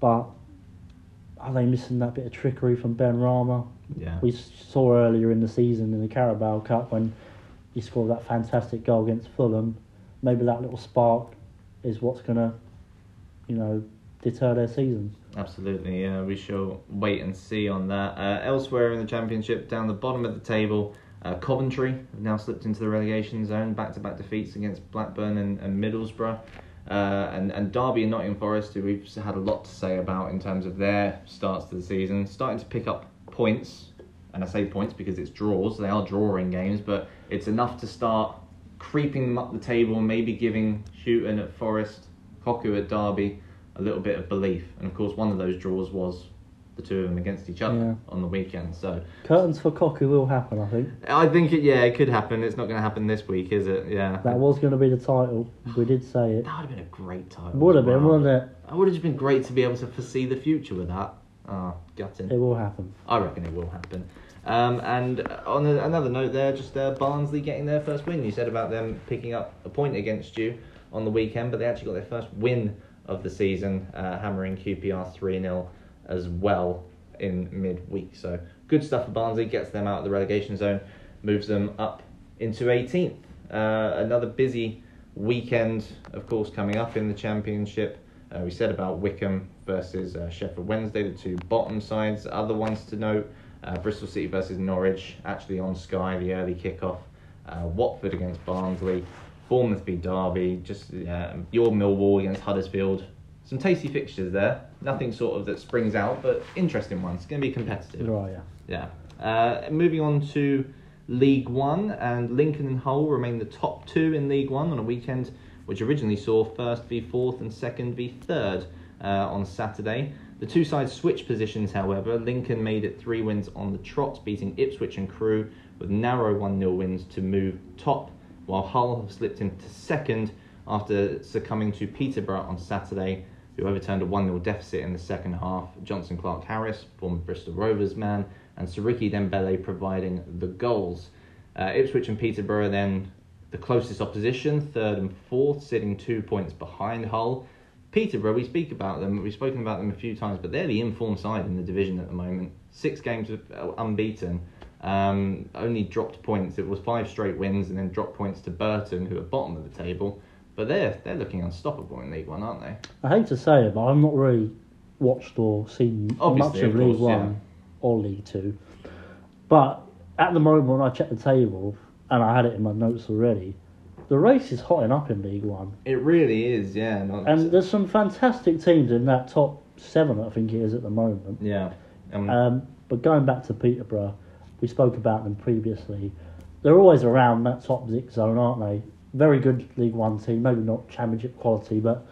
but are they missing that bit of trickery from Benrahma? Yeah. We saw earlier in the season in the Carabao Cup when he scored that fantastic goal against Fulham. Maybe that little spark is what's going to, you know, deter their season. Absolutely, yeah. We shall wait and see on that. Uh, elsewhere in the championship, down the bottom of the table, uh, Coventry have now slipped into the relegation zone. Back-to-back defeats against Blackburn and, and Middlesbrough, uh, and and Derby and Nottingham Forest, who we've had a lot to say about in terms of their starts to the season, starting to pick up points. And I say points because it's draws. They are drawing games, but it's enough to start creeping them up the table, maybe giving Hughton at Forest, Cocu at Derby a little bit of belief. And of course, one of those draws was the two of them against each other Yeah. on the weekend. So Curtains for Cocu will happen, I think. I think it, yeah, it could happen. It's not going to happen this week, is it? Yeah. That was going to be the title. We did say it. That would have been a great title. Would have been, well. wouldn't it? It would have just been great to be able to foresee the future with that. Ah, gutting. It will happen. I reckon it will happen. Um, and on a, another note, there, just uh, Barnsley getting their first win. You said about them picking up a point against you on the weekend, but they actually got their first win of the season, uh, hammering QPR 3 0 as well in midweek. So good stuff for Barnsley, gets them out of the relegation zone, moves them up into 18th. Uh, another busy weekend, of course, coming up in the Championship. Uh, we said about Wycombe versus uh, Sheffield Wednesday, the two bottom sides. Other ones to note uh, Bristol City versus Norwich, actually on Sky, the early kickoff. Uh, Watford against Barnsley. Bournemouth v Derby. Just uh, your Millwall against Huddersfield. Some tasty fixtures there. Nothing sort of that springs out, but interesting ones. It's going to be competitive. Right, yeah. Yeah. Uh, moving on to League One, and Lincoln and Hull remain the top two in League One on a weekend which originally saw first v fourth and second v third uh, on Saturday. The two sides switched positions, however. Lincoln made it three wins on the trot, beating Ipswich and Crewe with narrow 1 0 wins to move top, while Hull slipped into second after succumbing to Peterborough on Saturday, who overturned a 1 0 deficit in the second half. Jonson Clarke-Harris, former Bristol Rovers man, and Siriki Dembélé providing the goals. Uh, Ipswich and Peterborough then the closest opposition, third and fourth, sitting two points behind Hull. Peterborough, we speak about them, we've spoken about them a few times, but they're the informed side in the division at the moment. Six games uh, unbeaten, um, only dropped points. It was five straight wins and then dropped points to Burton, who are bottom of the table. But they're they're looking unstoppable in League One, aren't they? I hate to say it, but I've not really watched or seen Obviously, much of, of League course, One or League Two. But at the moment when I check the table, and I had it in my notes already, the race is hotting up in League One. It really is, yeah. Not, And there's some fantastic teams in that top seven, I think it is at the moment. yeah. Um, Um, but going back to Peterborough, we spoke about them previously. They're always around that top six zone, aren't they? Very good League One team, maybe not Championship quality, but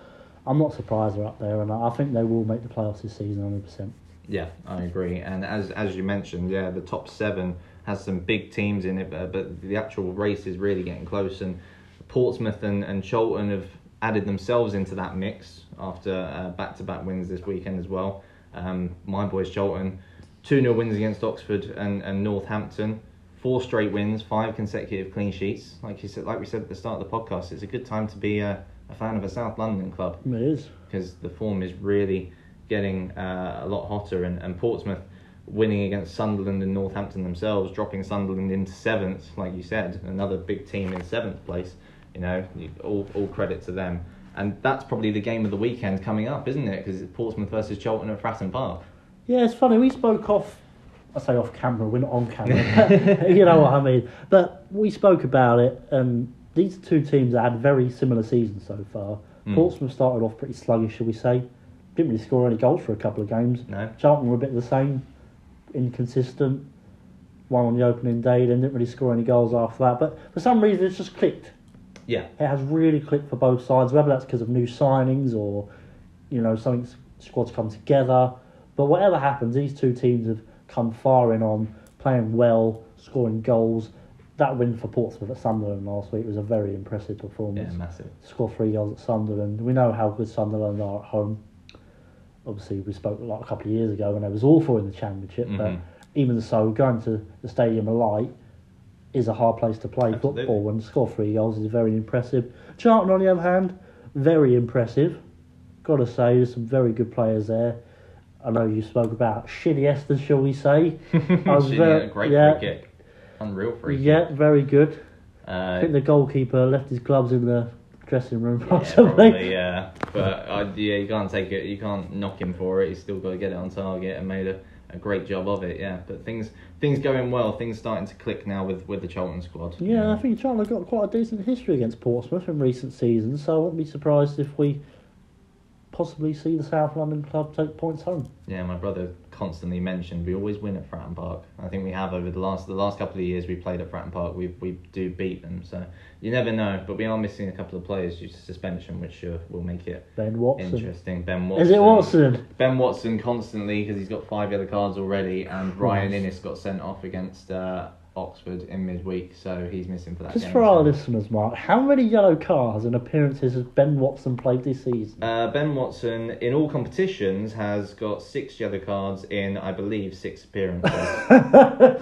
I'm not surprised they're up there, and I I think they will make the playoffs this season, 100%. Yeah, I agree. And as as you mentioned, yeah, the top seven has some big teams in it, but, but the actual race is really getting close. And Portsmouth and, and Charlton have added themselves into that mix after back to back wins this weekend as well. Um, my boys Charlton, 2 0 wins against Oxford and, and Northampton. Four straight wins, five consecutive clean sheets. Like you said, like we said at the start of the podcast, it's a good time to be a, a fan of a South London club It is. because the form is really getting uh, a lot hotter. And, and Portsmouth winning against Sunderland and Northampton themselves, dropping Sunderland into seventh, like you said, another big team in seventh place. You know, all all credit to them. And that's probably the game of the weekend coming up, isn't it? Because it's Portsmouth versus Cheltenham at Fratton Park. Yeah, it's funny. We spoke off. I say off camera. We're not on camera. you know what I mean. But we spoke about it, and these two teams had very similar seasons so far. Mm. Portsmouth started off pretty sluggish, shall we say? Didn't really score any goals for a couple of games. No. Charlton were a bit the same, inconsistent. One on the opening day, then didn't really score any goals after that. But for some reason, it's just clicked. Yeah. It has really clicked for both sides, whether that's because of new signings or, you know, something squads come together. But whatever happens, these two teams have come far in on playing well, scoring goals. That win for Portsmouth at Sunderland last week was a very impressive performance. Yeah, massive. Score three goals at Sunderland. We know how good Sunderland are at home. Obviously, we spoke like a couple of years ago when they was awful in the Championship, but Mhm. even so, going to the Stadium of Light is a hard place to play Absolutely. football and score three goals is very impressive. Charlton, on the other hand, very impressive. Got to say, there's some very good players there. I know you spoke about Shitty Esther, shall we say? I was very- a great yeah. free kick. Unreal free yeah, kick. very good. I Uh, think the goalkeeper left his gloves in the dressing room, yeah, possibly. probably, yeah. But uh, yeah, you can't take it. You can't knock him for it. He's still got to get it on target and made a, a great job of it. Yeah, but things things going well. Things starting to click now with, with the Charlton squad. Yeah, I think Charlton have got quite a decent history against Portsmouth in recent seasons, so I wouldn't be surprised if we possibly see the South London club take points home. Yeah, my brother constantly mentioned we always win at Fratton Park. I think we have over the last the last couple of years we played at Fratton Park. We we do beat them, so you never know. But we are missing a couple of players due to suspension, which uh, will make it Ben Watson. interesting. Ben Watson. Is it Watson? Ben Watson constantly because he's got five yellow cards already, and Ryan Inniss got sent off against uh, Oxford in midweek, so he's missing for that Just game. for our listeners, Mark, how many yellow cards and appearances has Ben Watson played this season? Uh, ben Watson, in all competitions, has got six yellow cards in, I believe, six appearances.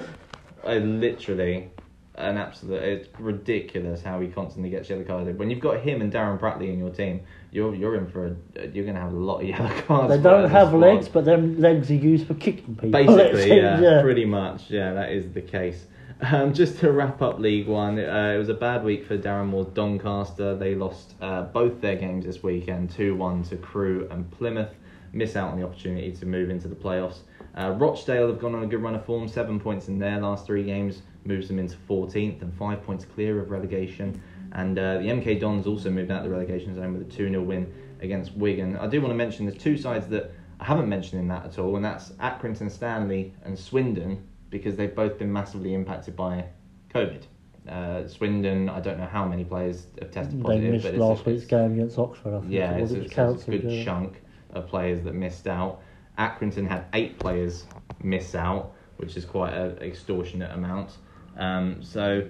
I literally, an absolute, it's ridiculous how he constantly gets yellow carded. When you've got him and Darren Pratley in your team, you're you're in for a, you're going to have a lot of yellow cards. they don't have legs, but them legs are used for kicking people. Basically, seems, yeah, pretty much. Yeah, that is the case. Um, just to wrap up League One, uh, it was a bad week for Darren Moore's Doncaster. They lost uh, both their games this weekend 2 1 to Crewe and Plymouth. Miss out on the opportunity to move into the playoffs. Uh, Rochdale have gone on a good run of form, seven points in their last three games, moves them into 14th and five points clear of relegation. And uh, the MK Dons also moved out of the relegation zone with a 2 0 win against Wigan. I do want to mention there's two sides that I haven't mentioned in that at all, and that's Accrington Stanley and Swindon, because they've both been massively impacted by COVID. Uh, Swindon, I don't know how many players have tested positive. They missed but last it's, week's game against Oxford, I think. yeah, it it's, was. a- It it's a good yeah. chunk of players that missed out. Accrington had eight players miss out, which is quite an extortionate amount. Um, so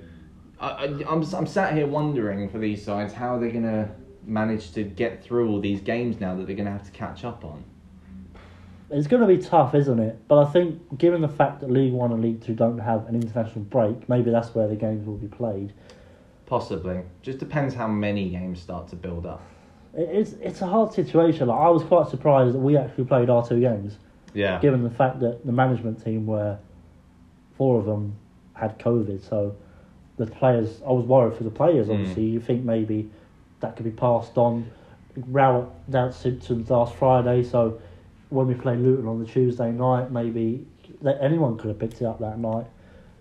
I, I, I'm, I'm sat here wondering for these sides how are they're going to manage to get through all these games now that they're going to have to catch up on. It's going to be tough, isn't it? But I think, given the fact that League One and League Two don't have an international break, maybe that's where the games will be played. Possibly. Just depends how many games start to build up. It's it's a hard situation. Like, I was quite surprised that we actually played our two games, Yeah. given the fact that the management team were four of them had COVID. So the players, I was worried for the players. Mm. Obviously, you think maybe that could be passed on. Rowett announced symptoms last Friday, so when we play Luton on the Tuesday night, maybe that anyone could have picked it up that night.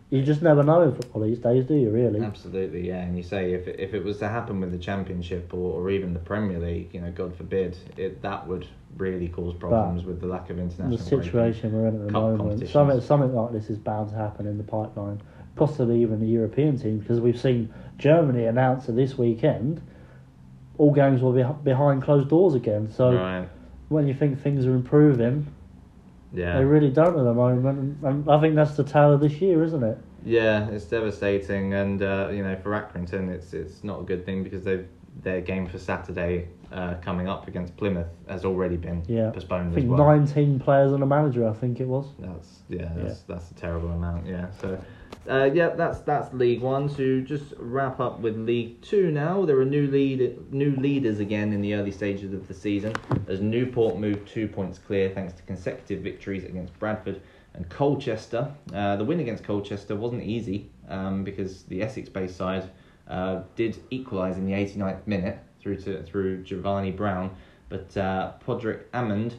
You just never know in football these days, do you? Really? Absolutely, yeah. And you say if it, if it was to happen with the Championship or, or even the Premier League, you know, God forbid, it that would really cause problems with the lack of international. the situation we're in at the moment. Something, something like this is bound to happen in the pipeline, possibly even the European team, because we've seen Germany announce that this weekend all games will be behind closed doors again. So Right. When you think things are improving, Yeah. they really don't at the moment, and, I think that's the tale of this year, isn't it? Yeah, it's devastating, and uh, you know for Accrington, it's it's not a good thing because they've their game for Saturday uh, coming up against Plymouth has already been Yeah. postponed I think well. 19 players and a manager, I think it was. That's yeah, that's that's a terrible amount. Yeah, so uh, yeah, that's that's League One. To just wrap up with League Two now, there are new lead new leaders again in the early stages of the season. As Newport moved two points clear thanks to consecutive victories against Bradford And Colchester, uh, the win against Colchester wasn't easy um, because the Essex-based side uh, did equalise in the 89th minute through to through Jevani Brown, but uh, Padraig Amond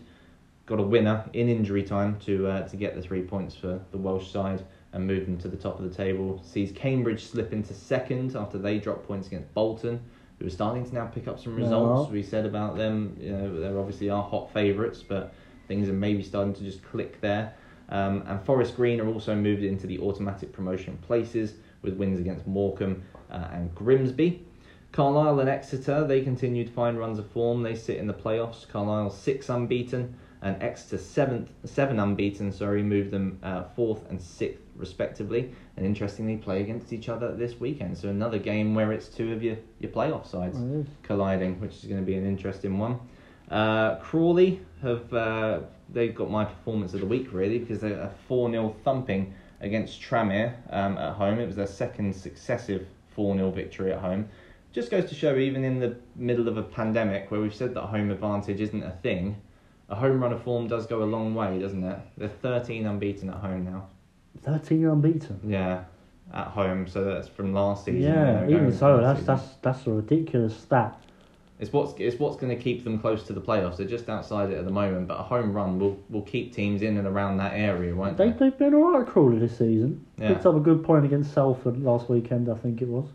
got a winner in injury time to uh, to get the three points for the Welsh side and move them to the top of the table. Sees Cambridge slip into second after they dropped points against Bolton, who are starting to now pick up some results. Yeah. We said about them, you know, they're obviously our hot favourites, but things are maybe starting to just click there. Um, and Forest Green are also moved into the automatic promotion places with wins against Morecambe uh, and Grimsby. Carlisle and Exeter, they continue to find runs of form. They sit in the playoffs. Carlisle six unbeaten and Exeter seventh, seven unbeaten. Sorry, moved them uh, fourth and sixth respectively. And interestingly, play against each other this weekend. So another game where it's two of your your playoff sides is. colliding, which is going to be an interesting one. Uh, Crawley have uh, they've got my performance of the week really because they're a four 0 thumping against Tranmere um, at home. It was their second successive four 0 victory at home. Just goes to show, even in the middle of a pandemic where we've said that home advantage isn't a thing, a home run of form does go a long way, doesn't it? They're thirteen unbeaten at home now. 13 unbeaten. Yeah, at home. So that's from last season. Yeah, even so, that's that's that's a ridiculous stat. It's what's it's what's going to keep them close to the playoffs. They're just outside it at the moment, but a home run will will keep teams in and around that area, won't They they? they've been alright Crawley this season. Yeah. Picked up a good point against Salford last weekend, I think it was.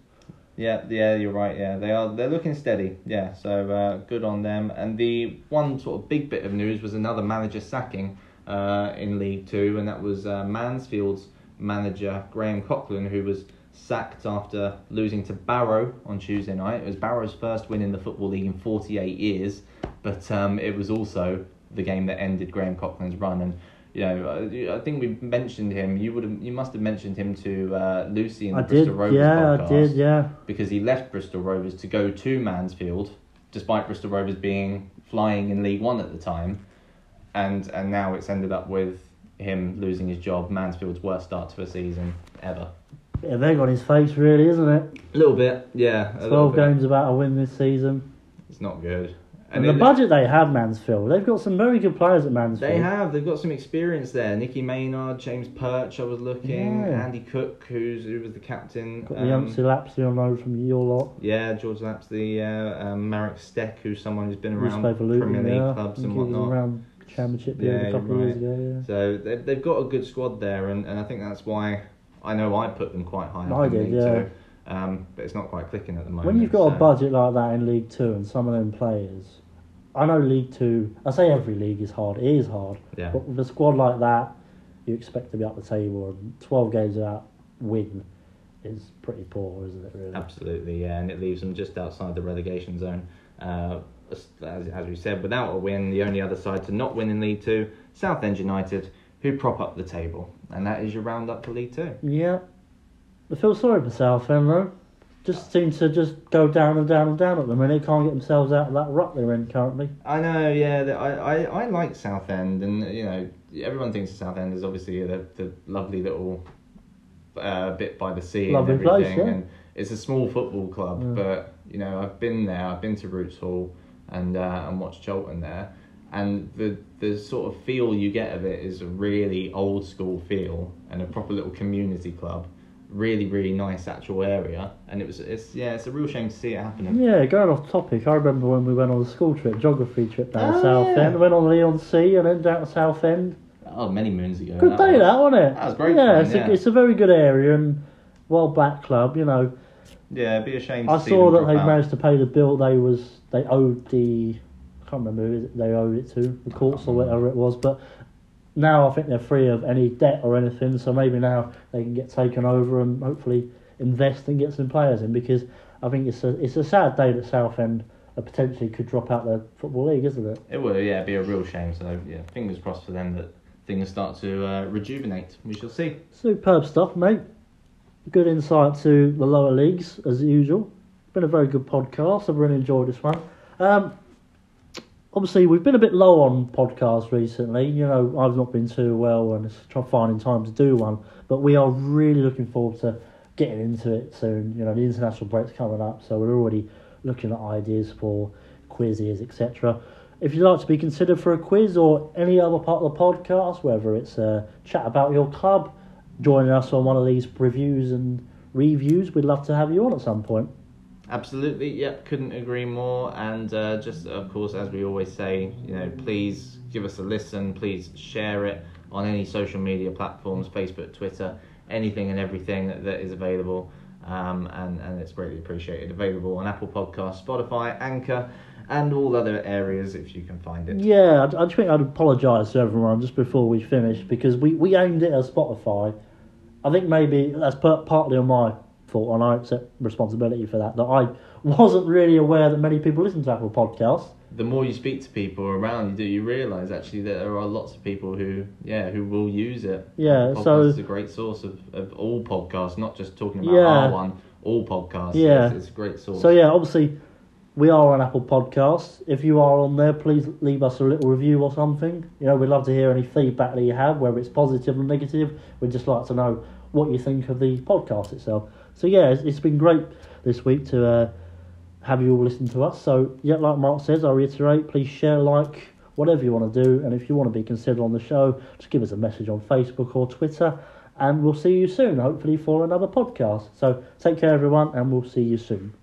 Yeah, yeah, you're right. Yeah, they are. They're looking steady. Yeah, so uh, good on them. And the one sort of big bit of news was another manager sacking uh, in League Two, and that was uh, Mansfield's manager Graham Coughlan, who was sacked after losing to Barrow on Tuesday night. It was Barrow's first win in the Football League in 48 years, but um, it was also the game that ended Graham Coughlan's run. And you know, uh, I think we mentioned him. You would have, you must have mentioned him to uh, Lucy in the I Bristol did, Rovers yeah, podcast I did, yeah. because he left Bristol Rovers to go to Mansfield, despite Bristol Rovers being flying in League One at the time, and and now it's ended up with him losing his job, Mansfield's worst start to a season ever. Bit of egg on his face, really, isn't it? A little bit, yeah. Twelve bit. games about a win this season. It's not good. And, the budget they have, Mansfield, they've got some very good players at Mansfield. They have. They've got some experience there. Nicky Maynard, James Perch. I was looking. Yeah. Andy Cook, who's who was the captain. Got the youngster Lapslie on loan from your lot. Yeah, George Lapslie, uh, um, Marek Steck, who's someone who's been around Premier League yeah. clubs and think he was whatnot. around Championship Yeah, a couple of years ago, yeah. So they've, they've got a good squad there, and, and I think that's why I know I put them quite high. I did, yeah. Two, um, but it's not quite clicking at the moment. When you've got so- a budget like that in League Two and some of them players, I know League Two. I say every league is hard. It is hard, yeah, but with a squad like that, you expect to be up the table. And twelve games without win is pretty poor, isn't it? Really. absolutely, yeah, and it leaves them just outside the relegation zone. Uh, as, as we said, without a win, the only other side to not win in League Two, Southend United, who prop up the table, and that is your roundup for League Two. Yeah, I feel sorry for Southend though. Just seem to just go down and down and down at the minute. Can't get themselves out of that rut they're in currently. I know, yeah. I, I, I like Southend, and you know, everyone thinks of Southend is obviously the, the lovely little uh, bit by the sea Lovely and place, everything. yeah. And it's a small football club, Yeah. but you know, I've been there. I've been to Roots Hall and uh, and watched Charlton there, and the the sort of feel you get of it is a really old school feel and a proper little community club. Really, really nice actual area, and it was it's yeah, it's a real shame to see it happening. Yeah, going off topic, I remember when we went on a school trip, geography trip down Oh, Southend. yeah. Went on Leigh-on-Sea and then down to Southend. Oh, many moons ago. Good day, was. that wasn't it? That was great Yeah, fun, it's, yeah. A, it's a very good area and well backed club. You know, Yeah, it'd be a shame. To I saw that they out. managed to pay the bill. They was they owed the I can't remember who they owed it to the courts or whatever it was, but. Now I think they're free of any debt or anything, so maybe now they can get taken over and hopefully invest and get some players in because I think it's a it's a sad day that Southend uh, potentially could drop out the football league, isn't it? It would, yeah, be a real shame. So yeah, fingers crossed for them that things start to uh, rejuvenate. We shall see. Superb stuff, mate. Good insight to the lower leagues as usual. Been a very good podcast. I've really enjoyed this one. Um, obviously, we've been a bit low on podcasts recently. You know, I've not been too well and it's trying finding time to do one. But we are really looking forward to getting into it soon. You know, the international break's coming up, so we're already looking at ideas for quizzes, etc. if you'd like to be considered for a quiz or any other part of the podcast, whether it's a chat about your club, joining us on one of these reviews and reviews, we'd love to have you on at some point. Absolutely, yep, couldn't agree more. And uh, just, of course, as we always say, you know, please give us a listen, please share it on any social media platforms Facebook, Twitter, anything and everything that, that is available. Um, and, and it's greatly appreciated. Available on Apple Podcasts, Spotify, Anchor, and all other areas if you can find it. Yeah, I, I think I'd apologise to everyone just before we finish because we, we aimed it at Spotify. I think maybe that's part, partly on my fault, and I accept responsibility for that. That I wasn't really aware that many people listen to Apple Podcasts. The more you speak to people around you, do you realise actually that there are lots of people who, yeah, who will use it. Yeah, Podcast so- is a great source of, of all podcasts, not just talking about Yeah. our one. All podcasts. Yeah. it's, it's a great source. So yeah, obviously we are on Apple Podcasts. If you are on there, please leave us a little review or something. You know, we'd love to hear any feedback that you have, whether it's positive or negative. We'd just like to know what you think of the podcast itself. So yeah, it's, it's been great this week to uh, have you all listen to us. So yeah, like Mark says, I reiterate, please share, like, whatever you want to do, and if you want to be considered on the show, just give us a message on Facebook or Twitter. And we'll see you soon, hopefully, for another podcast. So take care, everyone, and we'll see you soon.